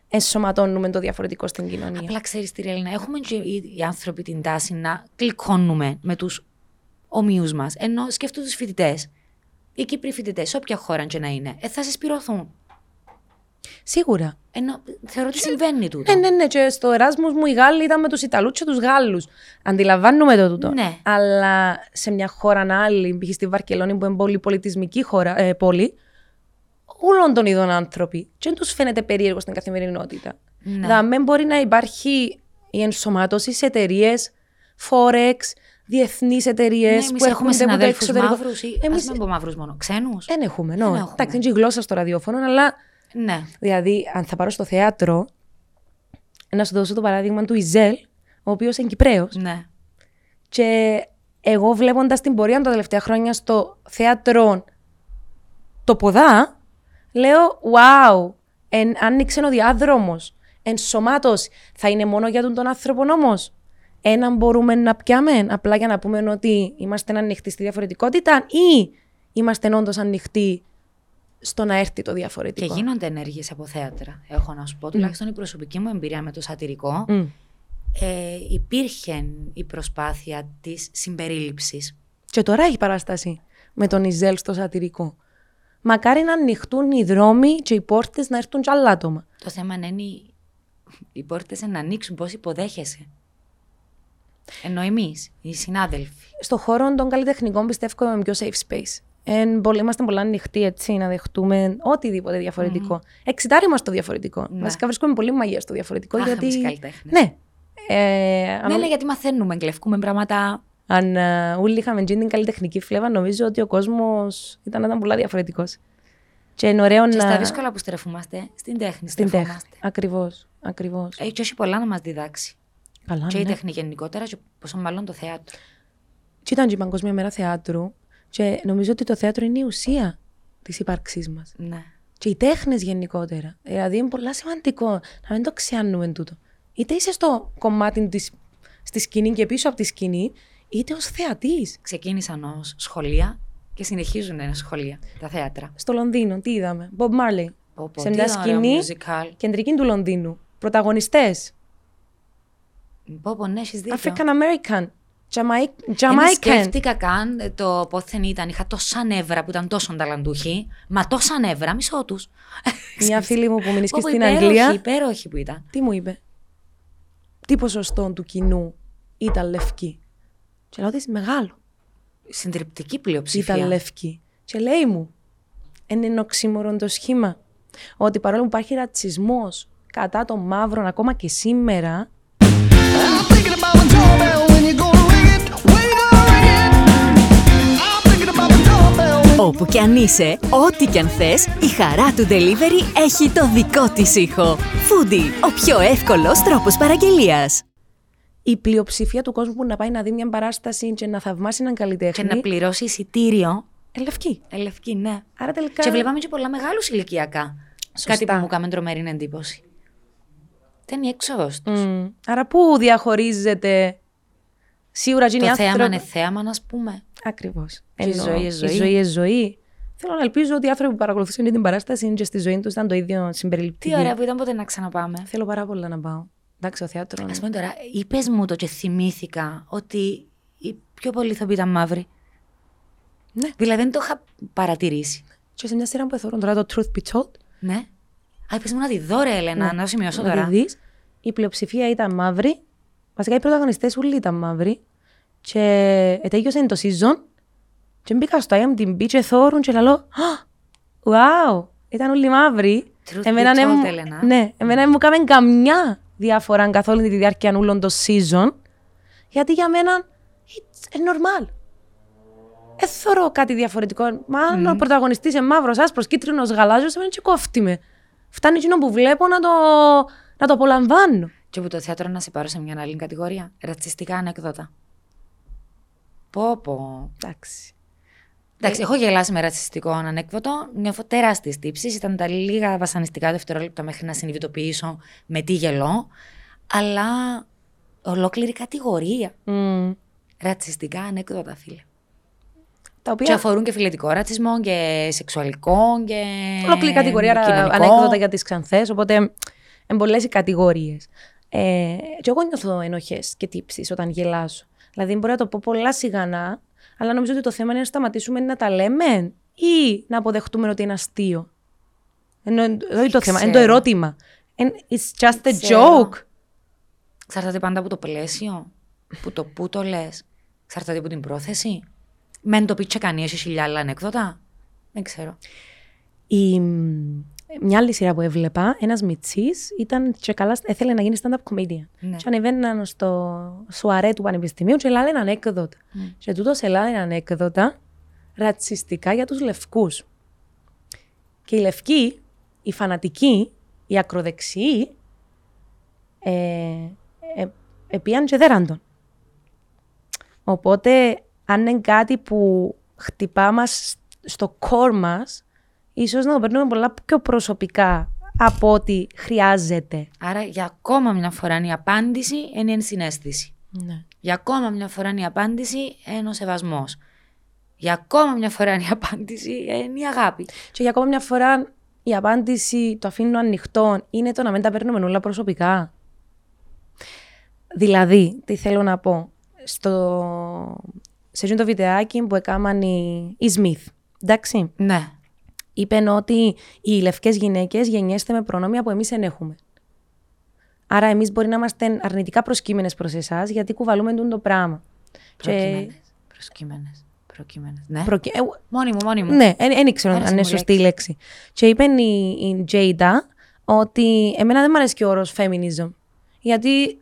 ενσωματώνουμε το διαφορετικό στην κοινωνία. Απλά ξέρεις τι Έλληνα. Έχουμε και οι, οι άνθρωποι την τάση να κλικώνουμε με τους ομοίους μας. Ενώ σκέφτομαι τους φοιτητές. Οι Κύπροι φοιτητές, σε όποια χώρα και να είναι, ε, θα συσπηρωθούν. Σίγουρα. Ενώ θεωρώ ότι συμβαίνει τούτο. Ε, ναι, ναι, και στο Εράσμους μου οι Γάλλοι ήταν με τους Ιταλούς και τους Γάλλους. Αντιλαμβάνουμε το τούτο. Ναι. Αλλά σε μια χώρα άλλη, π.χ. στη Βαρκελόνη που είναι πολύ πολιτισμική χώρα, ε, πόλη, όλων των ειδών άνθρωποι. Και δεν τους φαίνεται περίεργο στην καθημερινότητα. Ναι. Δηλαδή, μπορεί να υπάρχει η ενσωμάτωση σε εταιρείες, Forex, διεθνείς εταιρείες Ναι, που εμείς έχουμε έρχονται από το συναδέλφους εξωτερικό. μαύρους ή Εμείς ας μην πω μαύρους μόνο, ξένους. δεν έχουμε, Δεν ναι. έχουμε. Εντάξει, είναι και η γλώσσα στο ραδιόφωνο, αλλά Ναι. Δηλαδή, αν θα πάρω στο θέατρο, να σου δώσω το παράδειγμα του Ιζέλ, ο οποίος είναι Κυπρέος. Ναι. Και εγώ βλέποντας την πορεία τα τελευταία χρόνια στο θέατρο το ποδά, λέω Wow, εν, άνοιξε ο διάδρομος. Ενσωμάτωση. Θα είναι μόνο για τον, τον άνθρωπο όμως. Έναν μπορούμε να πιάμε, απλά για να πούμε ότι είμαστε ανοιχτοί στη διαφορετικότητα, ή είμαστε όντως ανοιχτοί στο να έρθει το Και διαφορετικό. γίνονται ενέργειες από θέατρα. Έχω να σου πω, τουλάχιστον η προσωπική μου εμπειρία με το σατυρικό Μμ. ε, υπήρχε η προσπάθεια της συμπερίληψης. Και τώρα έχει παράσταση με τον Ιζέλ στο σατυρικό. Μακάρι να ανοιχτούν οι δρόμοι και οι πόρτες να έρθουν κι άλλα άτομα. Το θέμα είναι οι, οι πόρτες να ανοίξουν, πώς υποδέχεσαι. Ενώ εμείς, οι συνάδελφοι. Στο χώρο των καλλιτεχνικών πιστεύω είμαι πιο safe space. Εν, πολύ, είμαστε πολλά ανοιχτοί έτσι να δεχτούμε οτιδήποτε διαφορετικό. Εξητάρι μας το διαφορετικό. Ναι. Βασικά βρίσκουμε πολύ μαγεία στο διαφορετικό. Αχ, γιατί... εμείς καλλιτέχνες. Ναι. Ε, αν, Ναι, ναι, γιατί μαθαίνουμε, εγκλευκούμε πράγματα. Αν ε, όλοι είχαμε τζιν την καλλιτεχνική φλέβα, νομίζω ότι ο κόσμος ήταν, ήταν πολλά διαφορετικός. Και είναι ωραίο Και να. στα δύσκολα που στρεφούμαστε, στην τέχνη Στην τέχνη. στρεφόμαστε. Ακριβώς. Ακριβώς. Έχει και όχι πολλά να μας διδάξει. Καλά. Και η ναι. τέχνη γενικότερα, και πόσο μάλλον το θέατρο. Και ήταν και η Παγκόσμια Μέρα Θεάτρου. Και νομίζω ότι το θέατρο είναι η ουσία της ύπαρξής μας. Ναι. Και οι τέχνες γενικότερα. Δηλαδή είναι πολύ σημαντικό να μην το ξεάνουμε τούτο. Είτε είσαι στο κομμάτι της, στη σκηνή και πίσω από τη σκηνή, είτε ως θεατής. Ξεκίνησαν ως σχολεία και συνεχίζουν να είναι σχολεία, τα θέατρα. Στο Λονδίνο, τι είδαμε; Bob Marley. Πω, πω, σε τι μια ωραίο σκηνή musical. κεντρική του Λονδίνου. Πρωταγωνιστές. Πω, πω, ναι, έχεις δίκιο. African American. Jamaic- Δεν Jamaican. σκέφτηκα καν ε, το πόθεν ήταν. Είχα τόσα νεύρα που ήταν τόσο ταλαντούχοι. Μα τόσα νεύρα, μισό τους. Μια φίλη μου που μείνει και στην Αγγλία. Υπέροχη, υπέροχη που ήταν. Τι μου είπε; Τι ποσοστό του κοινού ήταν λευκή. Και λέω ότι μεγάλο. Συντριπτική πλειοψηφία. Ήταν λευκή. Και λέει μου, είναι οξύμορο το σχήμα. Ότι παρόλο που υπάρχει ρατσισμός κατά των μαύρων ακόμα και σήμερα, I'm thinking about the doorbell when you gonna ring it. When you gonna ring it? I'm thinking about the doorbell when Όπου κι αν είσαι, ό,τι κι αν θες, η χαρά του delivery έχει το δικό της ήχο. Foodie, ο πιο εύκολος τρόπος παραγγελίας. Η πλειοψηφία του κόσμου που να πάει να δει μια παράσταση και να θαυμάσει έναν Και καλλιτέχνη, να πληρώσει εισιτήριο. είναι λευκή. Ε, λευκή, ναι. Άρα τελικά... Και βλέπαμε και πολλά μεγάλους ηλικιακά. Σωστά. Κάτι που μου έκανε τρομερή εντύπωση. Ήταν η έξοδος τους. Μμ. Άρα πού διαχωρίζεται; Σίγουρα γίνει Το άνθρωποι... θέαμα είναι θέαμα, α πούμε. Ακριβώς. Και η ζωή είναι ζωή. Η ζωή είναι ζωή. Θέλω να ελπίζω ότι οι άνθρωποι που παρακολουθούν την παράσταση και στη ζωή τους ήταν το ίδιο συμπεριληπτικοί. Τι ωραία που ήταν ποτέ να ξαναπάμε. Θέλω πάρα πολύ να πάω. Εντάξει, ο θέατρο. Α πούμε τώρα, είπες μου το και θυμήθηκα ότι οι πιο πολλοί ηθοποιοί ήταν μαύροι. Ναι. Δηλαδή δεν το είχα παρατηρήσει. Και σε μια σειρά που εθώρουν τώρα το Truth Be Told. Ναι. Α, είπες μου να τη δω ρε Έλενα, να το σημειώσω Ναι. να τώρα. τη δεις, η πλειοψηφία ήταν μαύρη. Βασικά οι πρωταγωνιστές όλοι ήταν μαύροι. Και ετέγιωσε το season. Και μπήκα στο IMDb και θόρουν και λέω «Α, Wow, ήταν όλοι μαύροι. Truth be εμένα told, μου- Έλενα. Ναι, εμένα δεν μου έκαμε καμιά διαφορά καθ' όλη τη διάρκεια όλων των season. Γιατί για μένα it's normal. Δεν θεωρώ κάτι διαφορετικό. Μα αν ο πρωταγωνιστής είναι μαύρος, άσπρος, κίτρινος, γαλάζιος, εμένα και κόφτει με. Φτάνει εκείνο που βλέπω να το, να το απολαμβάνω. Και που το θέατρο να σε πάρω σε μια άλλη κατηγορία. Ρατσιστικά ανέκδοτα. Πω πω. Εντάξει. Εντάξει, έχω γελάσει με ρατσιστικό ανέκδοτο. Νιώθω τεράστιες τύψεις. Ήταν τα λίγα βασανιστικά δευτερόλεπτα μέχρι να συνειδητοποιήσω με τι γελώ. Αλλά ολόκληρη κατηγορία. Μμ. Ρατσιστικά ανέκδοτα, φίλε. Τα Και οποία αφορούν και φιλετικό ρατσισμό και σεξουαλικό και. ολόκληρη κατηγορία ρα- κοινωνικό. ανέκδοτα για τις ξανθές, οπότε είναι πολλές οι κατηγορίες. Ε, και εγώ νιώθω ενοχές και τύψεις όταν γελάσω. Δηλαδή μπορεί να το πω πολλά σιγανά, αλλά νομίζω ότι το θέμα είναι να σταματήσουμε να τα λέμε ή να αποδεχτούμε ότι είναι αστείο. Ενώ εδώ είναι το θέμα, είναι το ξέρω. ερώτημα. And It's just a ξέρω. joke. Εξαρτάται πάντα από το πλαίσιο, που το πού το λες. Εξαρτάται από την πρόθεση. Μεν το πίτσε κανείς, έχει χιλιά άλλα ανέκδοτα. Δεν ξέρω. Η, μια άλλη σειρά που έβλεπα, ένας μυτσή ήταν και καλά, έθελε να γίνει stand-up comedian. Ναι. Και ανεβαίναν στο σουαρέ του πανεπιστημίου και λένε ανέκδοτα. Και τούτος λένε ανέκδοτα ρατσιστικά για τους λευκούς. Και οι λευκοί, οι φανατικοί, οι ακροδεξιοί, ε, ε, επίαν και δέραν τον. Οπότε, αν είναι κάτι που χτυπά μας στο κόρ μας, ίσως να το παίρνουμε πολλά πιο προσωπικά από ό,τι χρειάζεται. Άρα για ακόμα μια φορά η απάντηση είναι η ενσυναίσθηση. Ναι. Για ακόμα μια φορά η απάντηση είναι ο σεβασμός. Για ακόμα μια φορά η απάντηση είναι η αγάπη. Και για ακόμα μια φορά η απάντηση το αφήνω ανοιχτό είναι το να μην τα παίρνουμε όλα προσωπικά. Δηλαδή, τι θέλω να πω. Στο... Σε εκείνο το βιντεάκι που έκαναν οι, οι Smith, εντάξει, Ναι. Είπαν ότι οι λευκές γυναίκες γεννιέστε με προνόμια που εμείς δεν έχουμε. Άρα εμείς μπορεί να είμαστε αρνητικά προσκύμενες προς εσάς γιατί κουβαλούμε τούτο το πράγμα. Προκειμένες. Προσκύμενες. Προκειμένες. Ναι. προκει- ε, Μόνη μου, μόνη μου. Ναι, δεν ήξερα Άρεσε αν είναι μου η σωστή η λέξη. Και είπε η, η Τζέιντα ότι εμένα δεν μου αρέσει και ο όρος feminism. Γιατί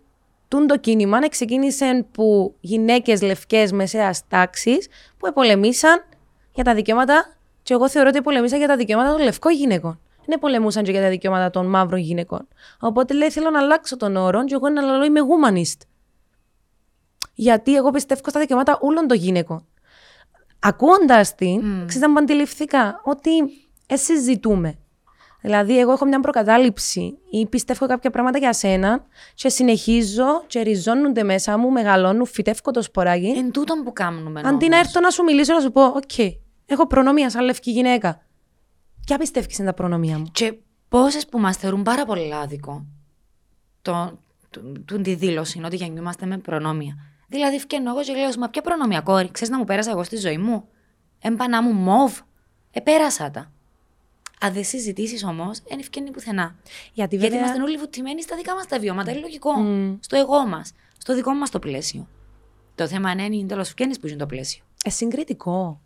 τούν το κίνημα να ξεκίνησε που γυναίκες λευκές μεσαίας τάξης που πολεμήσαν για τα δικαιώματα και εγώ θεωρώ ότι πολεμήσαν για τα δικαιώματα των λευκών γυναικών. Δεν πολεμούσαν και για τα δικαιώματα των μαύρων γυναικών. Οπότε λέει θέλω να αλλάξω τον όρο και εγώ να λέω είμαι womanist. Γιατί εγώ πιστεύω στα δικαιώματα όλων των γυναικών. Ακούγοντάς την, mm. ξέρετε, μου αντιληφθήκα ότι εν συζητούμε. Δηλαδή, εγώ έχω μια προκατάληψη ή πιστεύω κάποια πράγματα για σένα και συνεχίζω και ριζώνονται μέσα μου, μεγαλώνουν, φυτεύω το σποράκι. Εν τούτον που κάνουμε. Αντί να έρθω να σου μιλήσω, να σου πω: Οκ, έχω προνόμια σαν λευκή γυναίκα. Ποια πιστεύεις είναι τα προνόμια μου; Και πόσες που μας θεωρούν πάρα πολύ άδικο το, το, το, τη δήλωση ότι γεννιούμαστε με προνόμια. Δηλαδή, φκένω εγώ και λέω: Μα ποια προνόμια, κόρη, ξέρεις να μου πέρασα εγώ στη ζωή μου; Έμπανά μου μοβ. Επέρασα τα. Αν δεν συζητήσεις όμως, δεν ευκαινεί πουθενά. Γιατί Γιατί βέβαια. είμαστε όλοι βουτυμένοι στα δικά μας τα βιώματα. Είναι λογικό. Στο εγώ μας. Στο δικό μας το πλαίσιο. Το θέμα είναι είναι τέλος ευκαινή που είναι το πλαίσιο. Ε, συγκριτικό.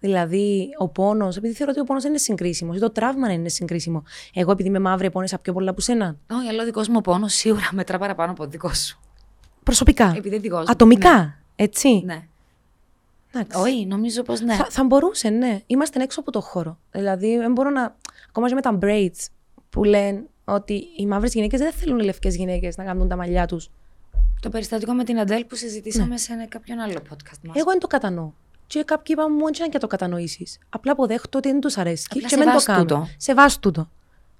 Δηλαδή, ο πόνος, επειδή θεωρώ ότι ο πόνος δεν είναι συγκρίσιμος, ή το τραύμα δεν είναι συγκρίσιμο. Εγώ, επειδή είμαι μαύρη, πόνεσα πιο πολλά που σένα. Όχι, αλλά ο δικός μου πόνος σίγουρα μετρά παραπάνω από το δικός σου. Προσωπικά. Επειδή είναι δικός μου. Ατομικά. Έτσι. Ναι. Εντάξει. Όχι, νομίζω πως ναι. Θα, θα μπορούσε, ναι. Είμαστε έξω από το χώρο. Δηλαδή, δεν μπορώ να. Ακόμα και με τα braids που λένε ότι οι μαύρες γυναίκες δεν θέλουν οι λευκές γυναίκες να κάνουν τα μαλλιά τους. Το περιστατικό με την Αντέλ που συζητήσαμε σε ένα- κάποιον άλλο podcast μας. Εγώ δεν το κατανοώ. Και κάποιοι είπαν μου, όχι να και το κατανοήσεις. Απλά αποδέχτω ότι δεν τους αρέσει. Απλά και δεν το σεβάστου κάνω. το. Σεβάστου το.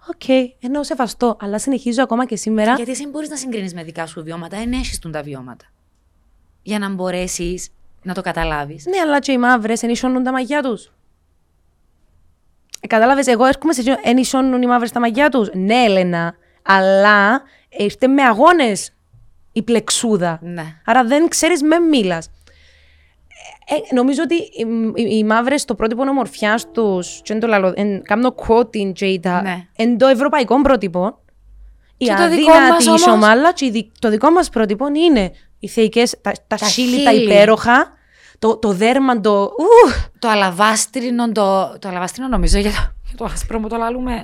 Οκ, ενώ σεβαστό. Αλλά συνεχίζω ακόμα και σήμερα. Γιατί εσύ μπορείς να συγκρίνεις με δικά σου βιώματα, εν έχεις τούν τα βιώματα. Για να μπορέσεις να το καταλάβεις. Ναι, αλλά και οι μαύρες ενισώνουν τα μαγιά τους. Ε, Κατάλαβες, εγώ έρχομαι σε εκείνο, ενισώνουν οι μαύρες τα μαγιά τους. Ναι, Έλενα, αλλά είστε με αγώνες η πλεξούδα. Ναι. Άρα δεν ξέρεις με μίλας. Ε, νομίζω ότι οι, οι, οι μαύρες στο πρότυπο ομορφιάς τους, και δεν το λαλώ, εν, κάνω quote την Τζέιτα, Ναι. εν το ευρωπαϊκό πρότυπο. Η Και το δικό αδύνατη μας η όμως- σωμάλα και η δι- το δικό μας πρότυπο είναι οι θεϊκές, τα, τα, Τα χείλη, τα χείλη. υπέροχα, το, το δέρμα, το. Ου, Το αλαβάστρινο, το, το αλαβάστρινο νομίζω για το, για το άσπρο μου το λαλούμε.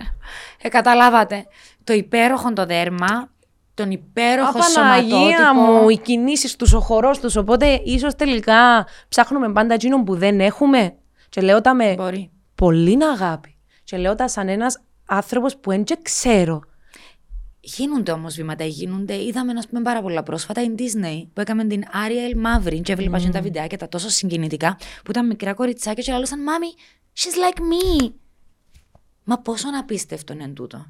Ε, καταλάβατε. Το υπέροχο το δέρμα, τον υπέροχο Απαναγία σωματότυπο. μου, οι κινήσεις τους, ο χορός τους. Οπότε ίσως τελικά ψάχνουμε πάντα εκείνον που δεν έχουμε. Και λέω τα με Μπορεί. πολύ αγάπη. Και λέω τα σαν ένας άνθρωπος που δεν και ξέρω. Γίνονται όμως βήματα, γίνονται. Είδαμε, ας πούμε, πάρα πολλά πρόσφατα η Disney που έκαμε την Ariel Μαύρη. Και έβλεπα mm. τα βιντεάκια τα τόσο συγκινητικά που ήταν μικρά κοριτσάκια και λαλούσαν Μάμι, she's like me. Μα πόσο απίστευτο είναι τούτο.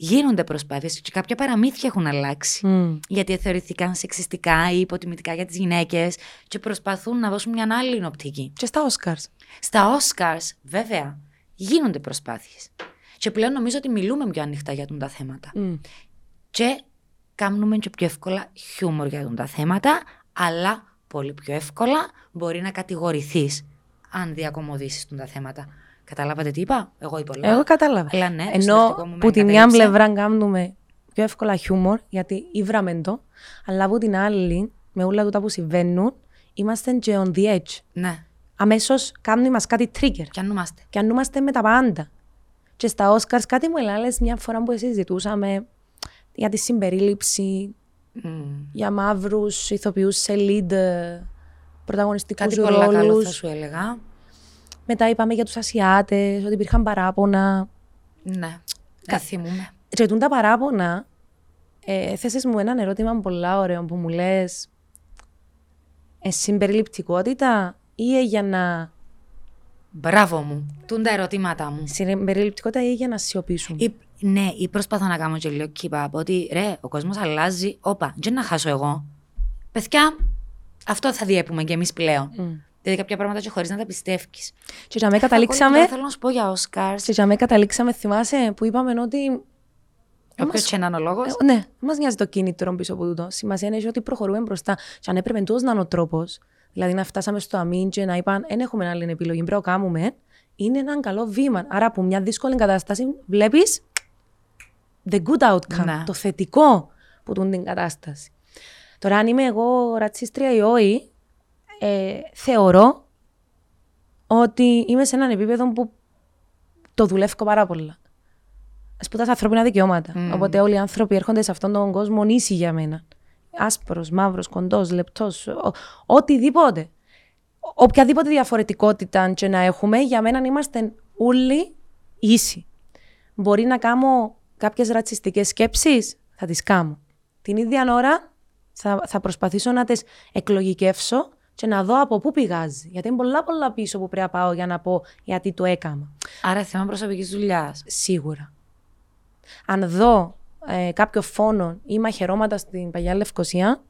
Γίνονται προσπάθειες και κάποια παραμύθια έχουν αλλάξει. Γιατί θεωρηθήκαν σεξιστικά ή υποτιμητικά για τις γυναίκες και προσπαθούν να δώσουν μια άλλη οπτική. Και στα Oscars. Στα Oscars, βέβαια, γίνονται προσπάθειες. Και πλέον νομίζω ότι μιλούμε πιο ανοιχτά για τούν τα θέματα. Και κάνουμε και πιο εύκολα χιούμορ για τούν τα θέματα, αλλά πολύ πιο εύκολα μπορεί να κατηγορηθείς αν διακομωδήσεις τούν τα θέματα. Καταλάβατε τι είπα, εγώ είπα όλα. Εγώ κατάλαβα. Αλλά ναι, το Ενώ συντακτικό μου με που τη μια εγκατέλειψε. πλευρά κάνουμε πιο εύκολα χιούμορ, γιατί ήβραμε το, αλλά από την άλλη, με όλα τούτα που συμβαίνουν, είμαστε και on the edge. Ναι, Αμέσως κάνουμε μας κάτι trigger. κι αν είμαστε. Και ανούμαστε με τα πάντα. Και στα Oscars κάτι μου ελάλες μια φορά που συζητούσαμε για τη συμπερίληψη, για μαύρους ηθοποιούς σε lead ε, πρωταγωνιστικούς Κάτι πολύ καλό ρόλους. θα σου έλεγα. Μετά είπαμε για τους Ασιάτες, ότι υπήρχαν παράπονα. Ναι, δεν θυμούμαι. Και τούν τα παράπονα, ε, θέσες μου ένα ερώτημα πολλά ωραίο που μου λες ε, συμπεριληπτικότητα ή ε, για να... Μπράβο μου. Τούν τα ερωτήματά μου. Συμπεριληπτικότητα ή για να σιωπήσουμε. Ή, ναι, ή προσπαθώ να κάνω και λίγο keep up. Ότι ρε, ο κόσμος αλλάζει. Όπα, δεν να χάσω εγώ. Παιδιά, αυτό θα διέπουμε κι εμείς πλέον. Δηλαδή κάποια πράγματα και χωρίς να τα πιστεύεις. Και για μέ καταλήξαμε... Θέλω να σου πω για Oscars. Και για μέ καταλήξαμε, θυμάσαι, που είπαμε ότι Όποιο και να είναι ο λόγο. Ε, ναι, μας νοιάζει το κίνητρο πίσω από τούτο. Σημασία έχει ότι προχωρούμε μπροστά. Και αν έπρεπε τούτος να είναι ο τρόπος, δηλαδή να φτάσαμε στο αμήν και να είπαν δεν έχουμε άλλη επιλογή, πρέπει να το κάνουμε, είναι ένα καλό βήμα. Άρα από μια δύσκολη κατάσταση βλέπεις the good outcome, Ναι. το θετικό που τούν την κατάσταση. Τώρα, αν είμαι εγώ ρατσίστρια ή όχι, ε, θεωρώ ότι είμαι σε έναν επίπεδο που το δουλεύω πάρα πολλά. Σπουδάζω ανθρώπινα δικαιώματα. Οπότε όλοι οι άνθρωποι έρχονται σε αυτόν τον κόσμο ίσοι για μένα. Άσπρος, μαύρος, κοντός, λεπτός, οτιδήποτε. Ό- Οποιαδήποτε διαφορετικότητα και να έχουμε, για μένα είμαστε όλοι ίσοι. Μπορεί να κάνω κάποιες ρατσιστικές σκέψεις, θα τις κάνω. Την ίδια ώρα θα, θα προσπαθήσω να τις εκλογικεύσω και να δω από πού πηγάζει. Γιατί είναι πολλά πολλά πίσω που πρέπει να πάω για να πω γιατί το έκανα. Άρα θέμα προσωπικής δουλειάς. Σίγουρα. Αν δω ε, κάποιο φόνο ή μαχαιρώματα στην παλιά Λευκοσία,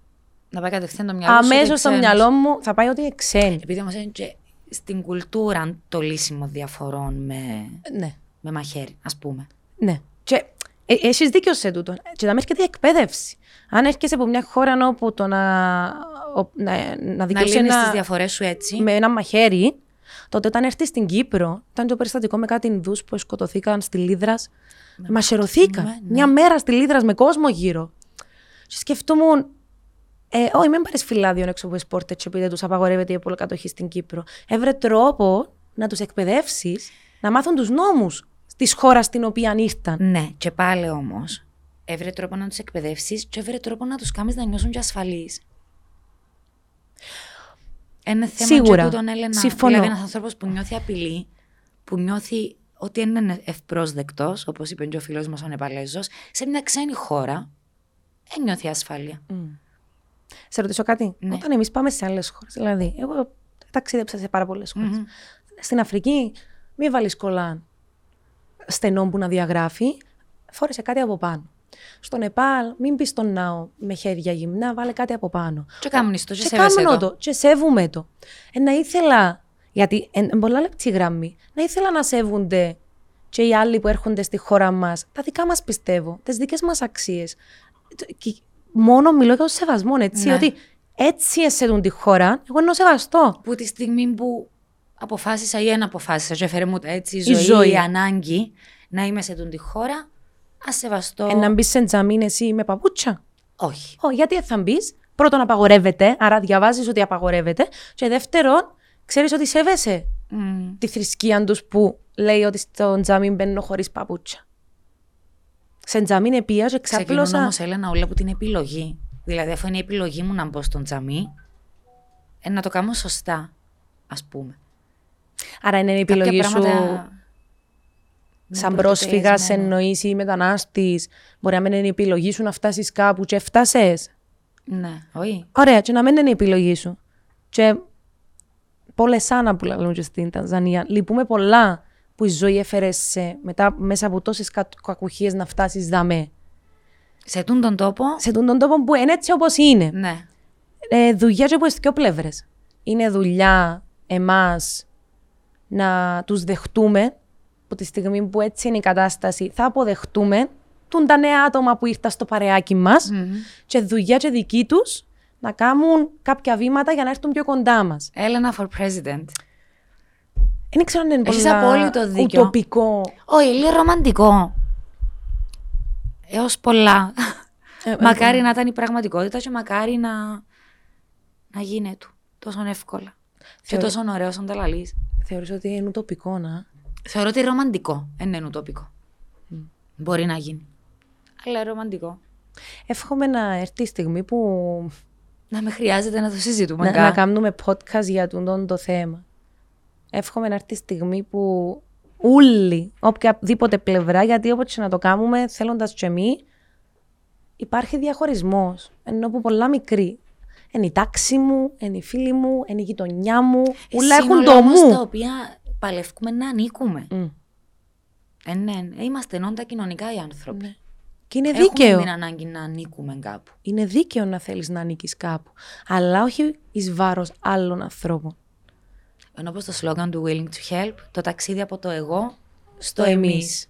Να πάει κατευθείαν το μυαλό σου. αμέσως ότι στο ξένος. μυαλό μου θα πάει ότι είναι ξένοι. Επειδή όμως είναι και στην κουλτούρα το λύσιμο διαφορών με, Ναι, με μαχαίρι, ας πούμε. ναι. Και ε, έχεις δίκιο σε τούτο. Και να με έρχεται η εκπαίδευση. Αν έρχεσαι από μια χώρα όπου το να, ο- να, να Να δικαιώσει λύνεις τις ένα, διαφορές σου έτσι. με ένα μαχαίρι, τότε όταν έρθεις στην Κύπρο, ήταν το περιστατικό με κάτι Ινδούς που σκοτωθήκαν στη Λίδρας. Μασερωθήκαν. ναι, ναι. Μια μέρα στη Λίδρας με κόσμο γύρω. Και σκεφτόμουν, ε, όχι, μην πάρεις φυλάδιο έξω από τις πόρτες, επειδή τους απαγορεύεται η απολοκατοχή στην Κύπρο. Έβρε τρόπο να τους εκπαιδεύσεις να μάθουν τους νόμους της χώρας στην οποία ήρθαν. Ναι, και πάλι όμως. Έβρε τρόπο να τους εκπαιδεύσεις και έβρε τρόπο να τους κάνεις να νιώσουν και ασφαλείς. Είναι θέμα Σίγουρα. και τούτον, Έλενα. Συμφωνώ. Δηλαδή, ένας άνθρωπος που νιώθει απειλή, που νιώθει ότι είναι ευπρόσδεκτος, όπως είπε και ο φίλος μας ο Νεπαλέζος, σε μια ξένη χώρα, δεν νιώθει ασφάλεια. Σε ρωτήσω κάτι. Ναι. Όταν εμείς πάμε σε άλλες χώρες, δηλαδή, εγώ ταξίδεψα σε πάρα πολλές Στην Αφρική, μην βάλεις κολάν στενό που να διαγράφει, φόρεσε κάτι από πάνω. Στο Νεπάλ, μην πεις στον ναό με χέρια γυμνά, βάλε κάτι από πάνω. Και κάνουν το, και Και σέβεσαι κάνουμε το. το, και σέβουμε το. Ε, να ήθελα, γιατί είναι πολλά λεπτή γραμμή, να ήθελα να σέβονται και οι άλλοι που έρχονται στη χώρα μας, τα δικά μας πιστεύω, τις δικές μας αξίες. Μόνο μιλώ για το σεβασμό, έτσι. Ναι. Ότι έτσι εσέδουν τη χώρα, εγώ εννοώ σεβαστό. Που τη στιγμή που αποφάσισα ή ένα αποφάσισα, και έφερε μου τα έτσι η Η ζωή, η, ζωή. ανάγκη να είμαι σε τούτη τη χώρα, ας σεβαστώ. Ε, να μπεις σε τζαμίν εσύ με παπούτσα. Όχι. Ω, γιατί δεν θα μπεις; Πρώτον, απαγορεύεται, άρα διαβάζεις ότι απαγορεύεται. Και δεύτερον, ξέρεις ότι σέβεσαι Μμ. τη θρησκεία τους που λέει ότι στο τζαμίν μπαίνω χωρίς παπούτσα. Σε τζαμίν επία και Ξεκινούν ξαπλώσα. όμως, Έλενα, όλα από την επιλογή. Δηλαδή, αφού είναι η επιλογή μου να μπω στον τζαμί, ε, να το κάνω σωστά, ας πούμε. Άρα είναι η επιλογή Κάποια σου πράγματα είναι σαν πρόσφυγα προτετριασμένα. εννοείς ή μετανάστης. Μπορεί να μην είναι η επιλογή σου να φτάσεις κάπου και έφτασε. Ναι, όχι. Ωραία, και να μην είναι η επιλογή σου. Και πολλές άνα που λαλούν και στην Τανζανία. Λυπούμε πολλά που η ζωή έφερε σε, μετά μέσα από τόσες κακουχίες να φτάσεις δαμέ. Σε τούν τον τόπο, Σε τούτον τον τόπο που είναι έτσι όπως είναι. ναι. Ε, δουλειά και από τις δυο πλευρές. Είναι δουλειά εμάς να τους δεχτούμε από τη στιγμή που έτσι είναι η κατάσταση θα αποδεχτούμε τούν τα νέα άτομα που ήρθαν στο παρεάκι μας και δουλειά και δική τους να κάνουν κάποια βήματα για να έρθουν πιο κοντά μας. Έλενα for president. Δεν ξέρω αν είναι Έχεις πολλά απόλυτο δίκιο. ουτοπικό. Όχι, λίγο ρομαντικό. Έως πολλά. Ε, μακάρι να ήταν η πραγματικότητα και μακάρι να, να γίνεται τόσο εύκολα. Και Θεωρώ- τόσο ωραίος σαν τα λαλείς. Θεωρείς ότι είναι ουτοπικό να... Θεωρώ ότι ρομαντικό, δεν είναι ουτοπικό. Μπορεί να γίνει. Αλλά ρομαντικό. Εύχομαι να έρθει η στιγμή που Να με χρειάζεται να το συζητούμε. να, καν. να κάνουμε podcast για τούτο το θέμα. Εύχομαι να έρθει η στιγμή που όλοι, οποιαδήποτε πλευρά, γιατί όπως και να το κάνουμε, θέλοντας και εμείς, υπάρχει διαχωρισμός. Ενώ που πολλά μικροί. Είναι η τάξη μου, είναι οι φίλοι μου, είναι η γειτονιά μου. Όλα έχουν Σύνολα το όμως μου. τα οποία παλεύουμε να ανήκουμε. Μμ. Ε, ναι, ε, είμαστε ενώντα κοινωνικά οι άνθρωποι. Και είναι Έχουμε δίκαιο. την ανάγκη να ανήκουμε κάπου. Είναι δίκαιο να θέλεις να ανήκεις κάπου. Αλλά όχι εις βάρος άλλων ανθρώπων. Εν όπως το σλόγκαν του Willing to Help, το ταξίδι από το εγώ στο Το εμείς. εμείς.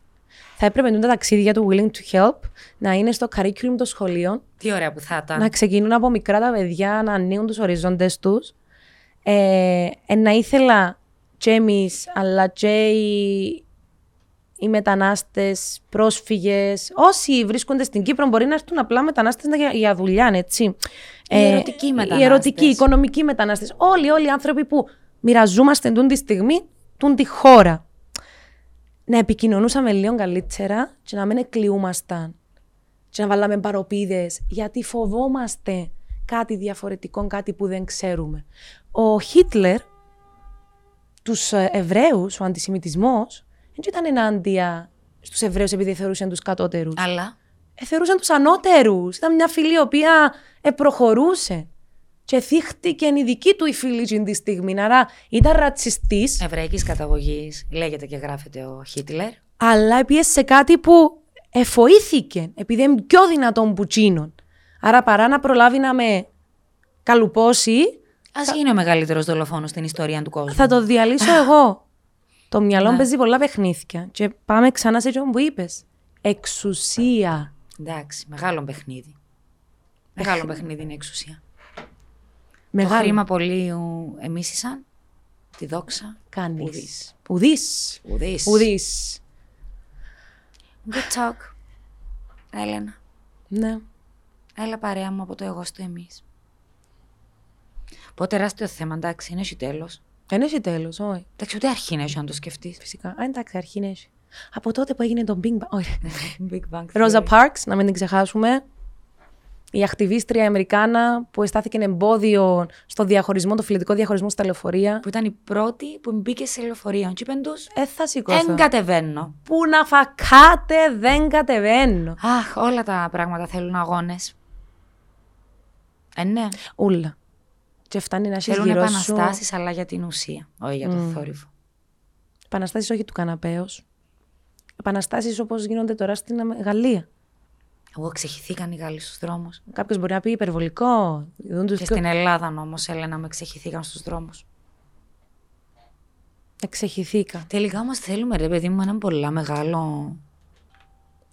Θα έπρεπε τα ταξίδια του Willing to Help να είναι στο curriculum των σχολείων, Τι ωραία που θα ήταν. να ξεκινούν από μικρά τα παιδιά, να ανοίγουν τους οριζόντες τους. Ε, ε, να ήθελα και εμείς, αλλά και οι, οι μετανάστες, πρόσφυγες, όσοι βρίσκονται στην Κύπρο μπορεί να έρθουν απλά μετανάστες για, για δουλειά, έτσι. Οι ερωτικοί Οι μετανάστες. ερωτικοί, οι οικονομικοί μετανάστες. Όλοι, όλοι οι άνθρωποι που μοιραζόμαστε τούν τη στιγμή, τούν τη χώρα. Να επικοινωνούσαμε λίγο καλύτερα και να μην εκλειούμασταν και να βάλαμε παροπίδες, γιατί φοβόμαστε κάτι διαφορετικό, κάτι που δεν ξέρουμε. Ο Χίτλερ, τους ε, Εβραίους, ο αντισημιτισμός, δεν ήταν ενάντια στους Εβραίους επειδή θεωρούσαν τους κατώτερους. Αλλά; Ε, θεωρούσαν τους ανώτερους. Ήταν μια φίλη η οποία ε, προχωρούσε. Και θύχτηκε η δική του η φίλη εκείνη τη στιγμή. Άρα ήταν ρατσιστής, Εβραϊκής καταγωγής λέγεται και γράφεται ο Χίτλερ. αλλά πίεσε σε κάτι που εφοήθηκε, επειδή είναι πιο δυνατόν που τσίνον. Άρα παρά να προλάβει να με καλουπώσει, Α γίνει ο μεγαλύτερος δολοφόνος στην ιστορία του κόσμου. θα το διαλύσω εγώ. Το μυαλό μου παίζει πολλά παιχνίδια. Και πάμε ξανά σε αυτό που είπες. Εξουσία. Εντάξει, μεγάλο παιχνίδι. Μεγάλο παιχνίδι είναι η εξουσία. Το Μεγάλο. χρήμα πολλοί εμίσησαν. Τη δόξα. Κανείς. Ουδής. Ουδής. Ουδής. Ουδής. Good talk. Έλενα. Ναι. Έλα παρέα μου από το εγώ στο εμείς. Πω τεράστιο θέμα, εντάξει, είναι έχει τέλος. Δεν έχει τέλος, όχι. Εντάξει, ούτε αρχή είναι έχει αν το σκεφτείς. Φυσικά. Α, εντάξει, αρχή έχει. Από τότε που έγινε το Big Bang. Όχι. Big Bang Ρόζα Theory. Parks, να μην την ξεχάσουμε. Η ακτιβίστρια Αμερικάνα που αισθάθηκε εμπόδιο στο διαχωρισμό, το φιλετικό διαχωρισμό στα λεωφορεία. Που ήταν η πρώτη που μπήκε σε λεωφορείο. Και είπαν τους, Ε, θα σηκώσω. «Εν κατεβαίνω. Πού να φακάτε, δεν κατεβαίνω. Αχ, όλα τα πράγματα θέλουν αγώνες. Ε, ναι. Ούλα. Και φτάνει να έχει Θέλουν γύρω σου. επαναστάσεις, αλλά για την ουσία, όχι για το θόρυβο. Επαναστάσεις όχι του καναπέως. Επαναστάσεις όπως γίνονται τώρα στην Αμε- Γαλλία. Εγώ ξεχυθήκαν οι Γάλλοι στους δρόμους. Κάποιος μπορεί να πει υπερβολικό. Δουν τους Και πιο- στην Ελλάδα όμως, Έλενα, με ξεχυθήκαν στους δρόμους. Εξεχηθήκα. Τελικά όμως θέλουμε, ρε παιδί μου, ένα πολλά μεγάλο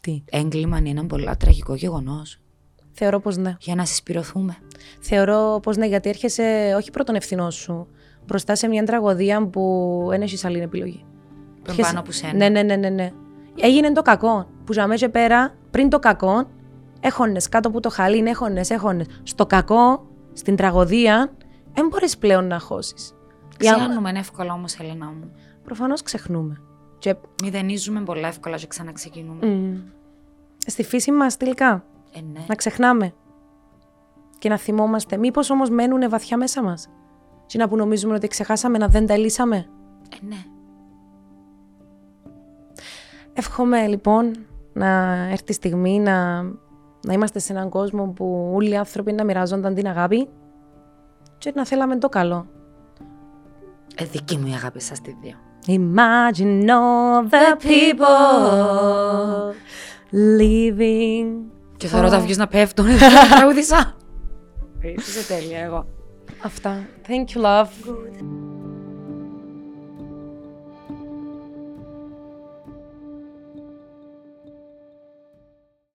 Τι; έγκλημα, ένα πολλά τραγικό γεγονός. Θεωρώ πως ναι. Για να συσπηρωθούμε. Θεωρώ πως ναι, γιατί έρχεσαι όχι πρώτον ευθυνός σου. Μπροστά σε μια τραγωδία που δεν έχεις άλλη επιλογή. Τον Έρχεσαι- πάνω από σένα. Ναι, ναι, ναι, ναι, ναι. Έγινε το κακό. Που για μέσα πέρα, πριν το κακό, έχονες κάτω από το χαλί, έχονες, έχονες. Στο κακό, στην τραγωδία, δεν μπορείς πλέον να χώσεις. Ξέρουμε είναι εύκολα όμως, Έλενα μου. Προφανώς ξεχνούμε. Και Μηδενίζουμε πολλά εύκολα και ξαναξεκινούμε. μ, στη φύση μας τελικά. Ε, ναι. Να ξεχνάμε. Και να θυμόμαστε. Μήπως όμως μένουν βαθιά μέσα μας. Και να που νομίζουμε ότι ξεχάσαμε να δεν τα λύσαμε. Ε, ναι. Εύχομαι λοιπόν να έρθει η στιγμή να, να είμαστε σε έναν κόσμο που όλοι οι άνθρωποι να μοιράζονταν την αγάπη και να θέλαμε το καλό. Ε, δική μου η αγάπη σας τη δύο. Imagine all the people living. Και θεωρώ τα views να πέφτουν. Τραγουδίσα. Είσαι τέλεια εγώ. Αυτά. Thank you, love.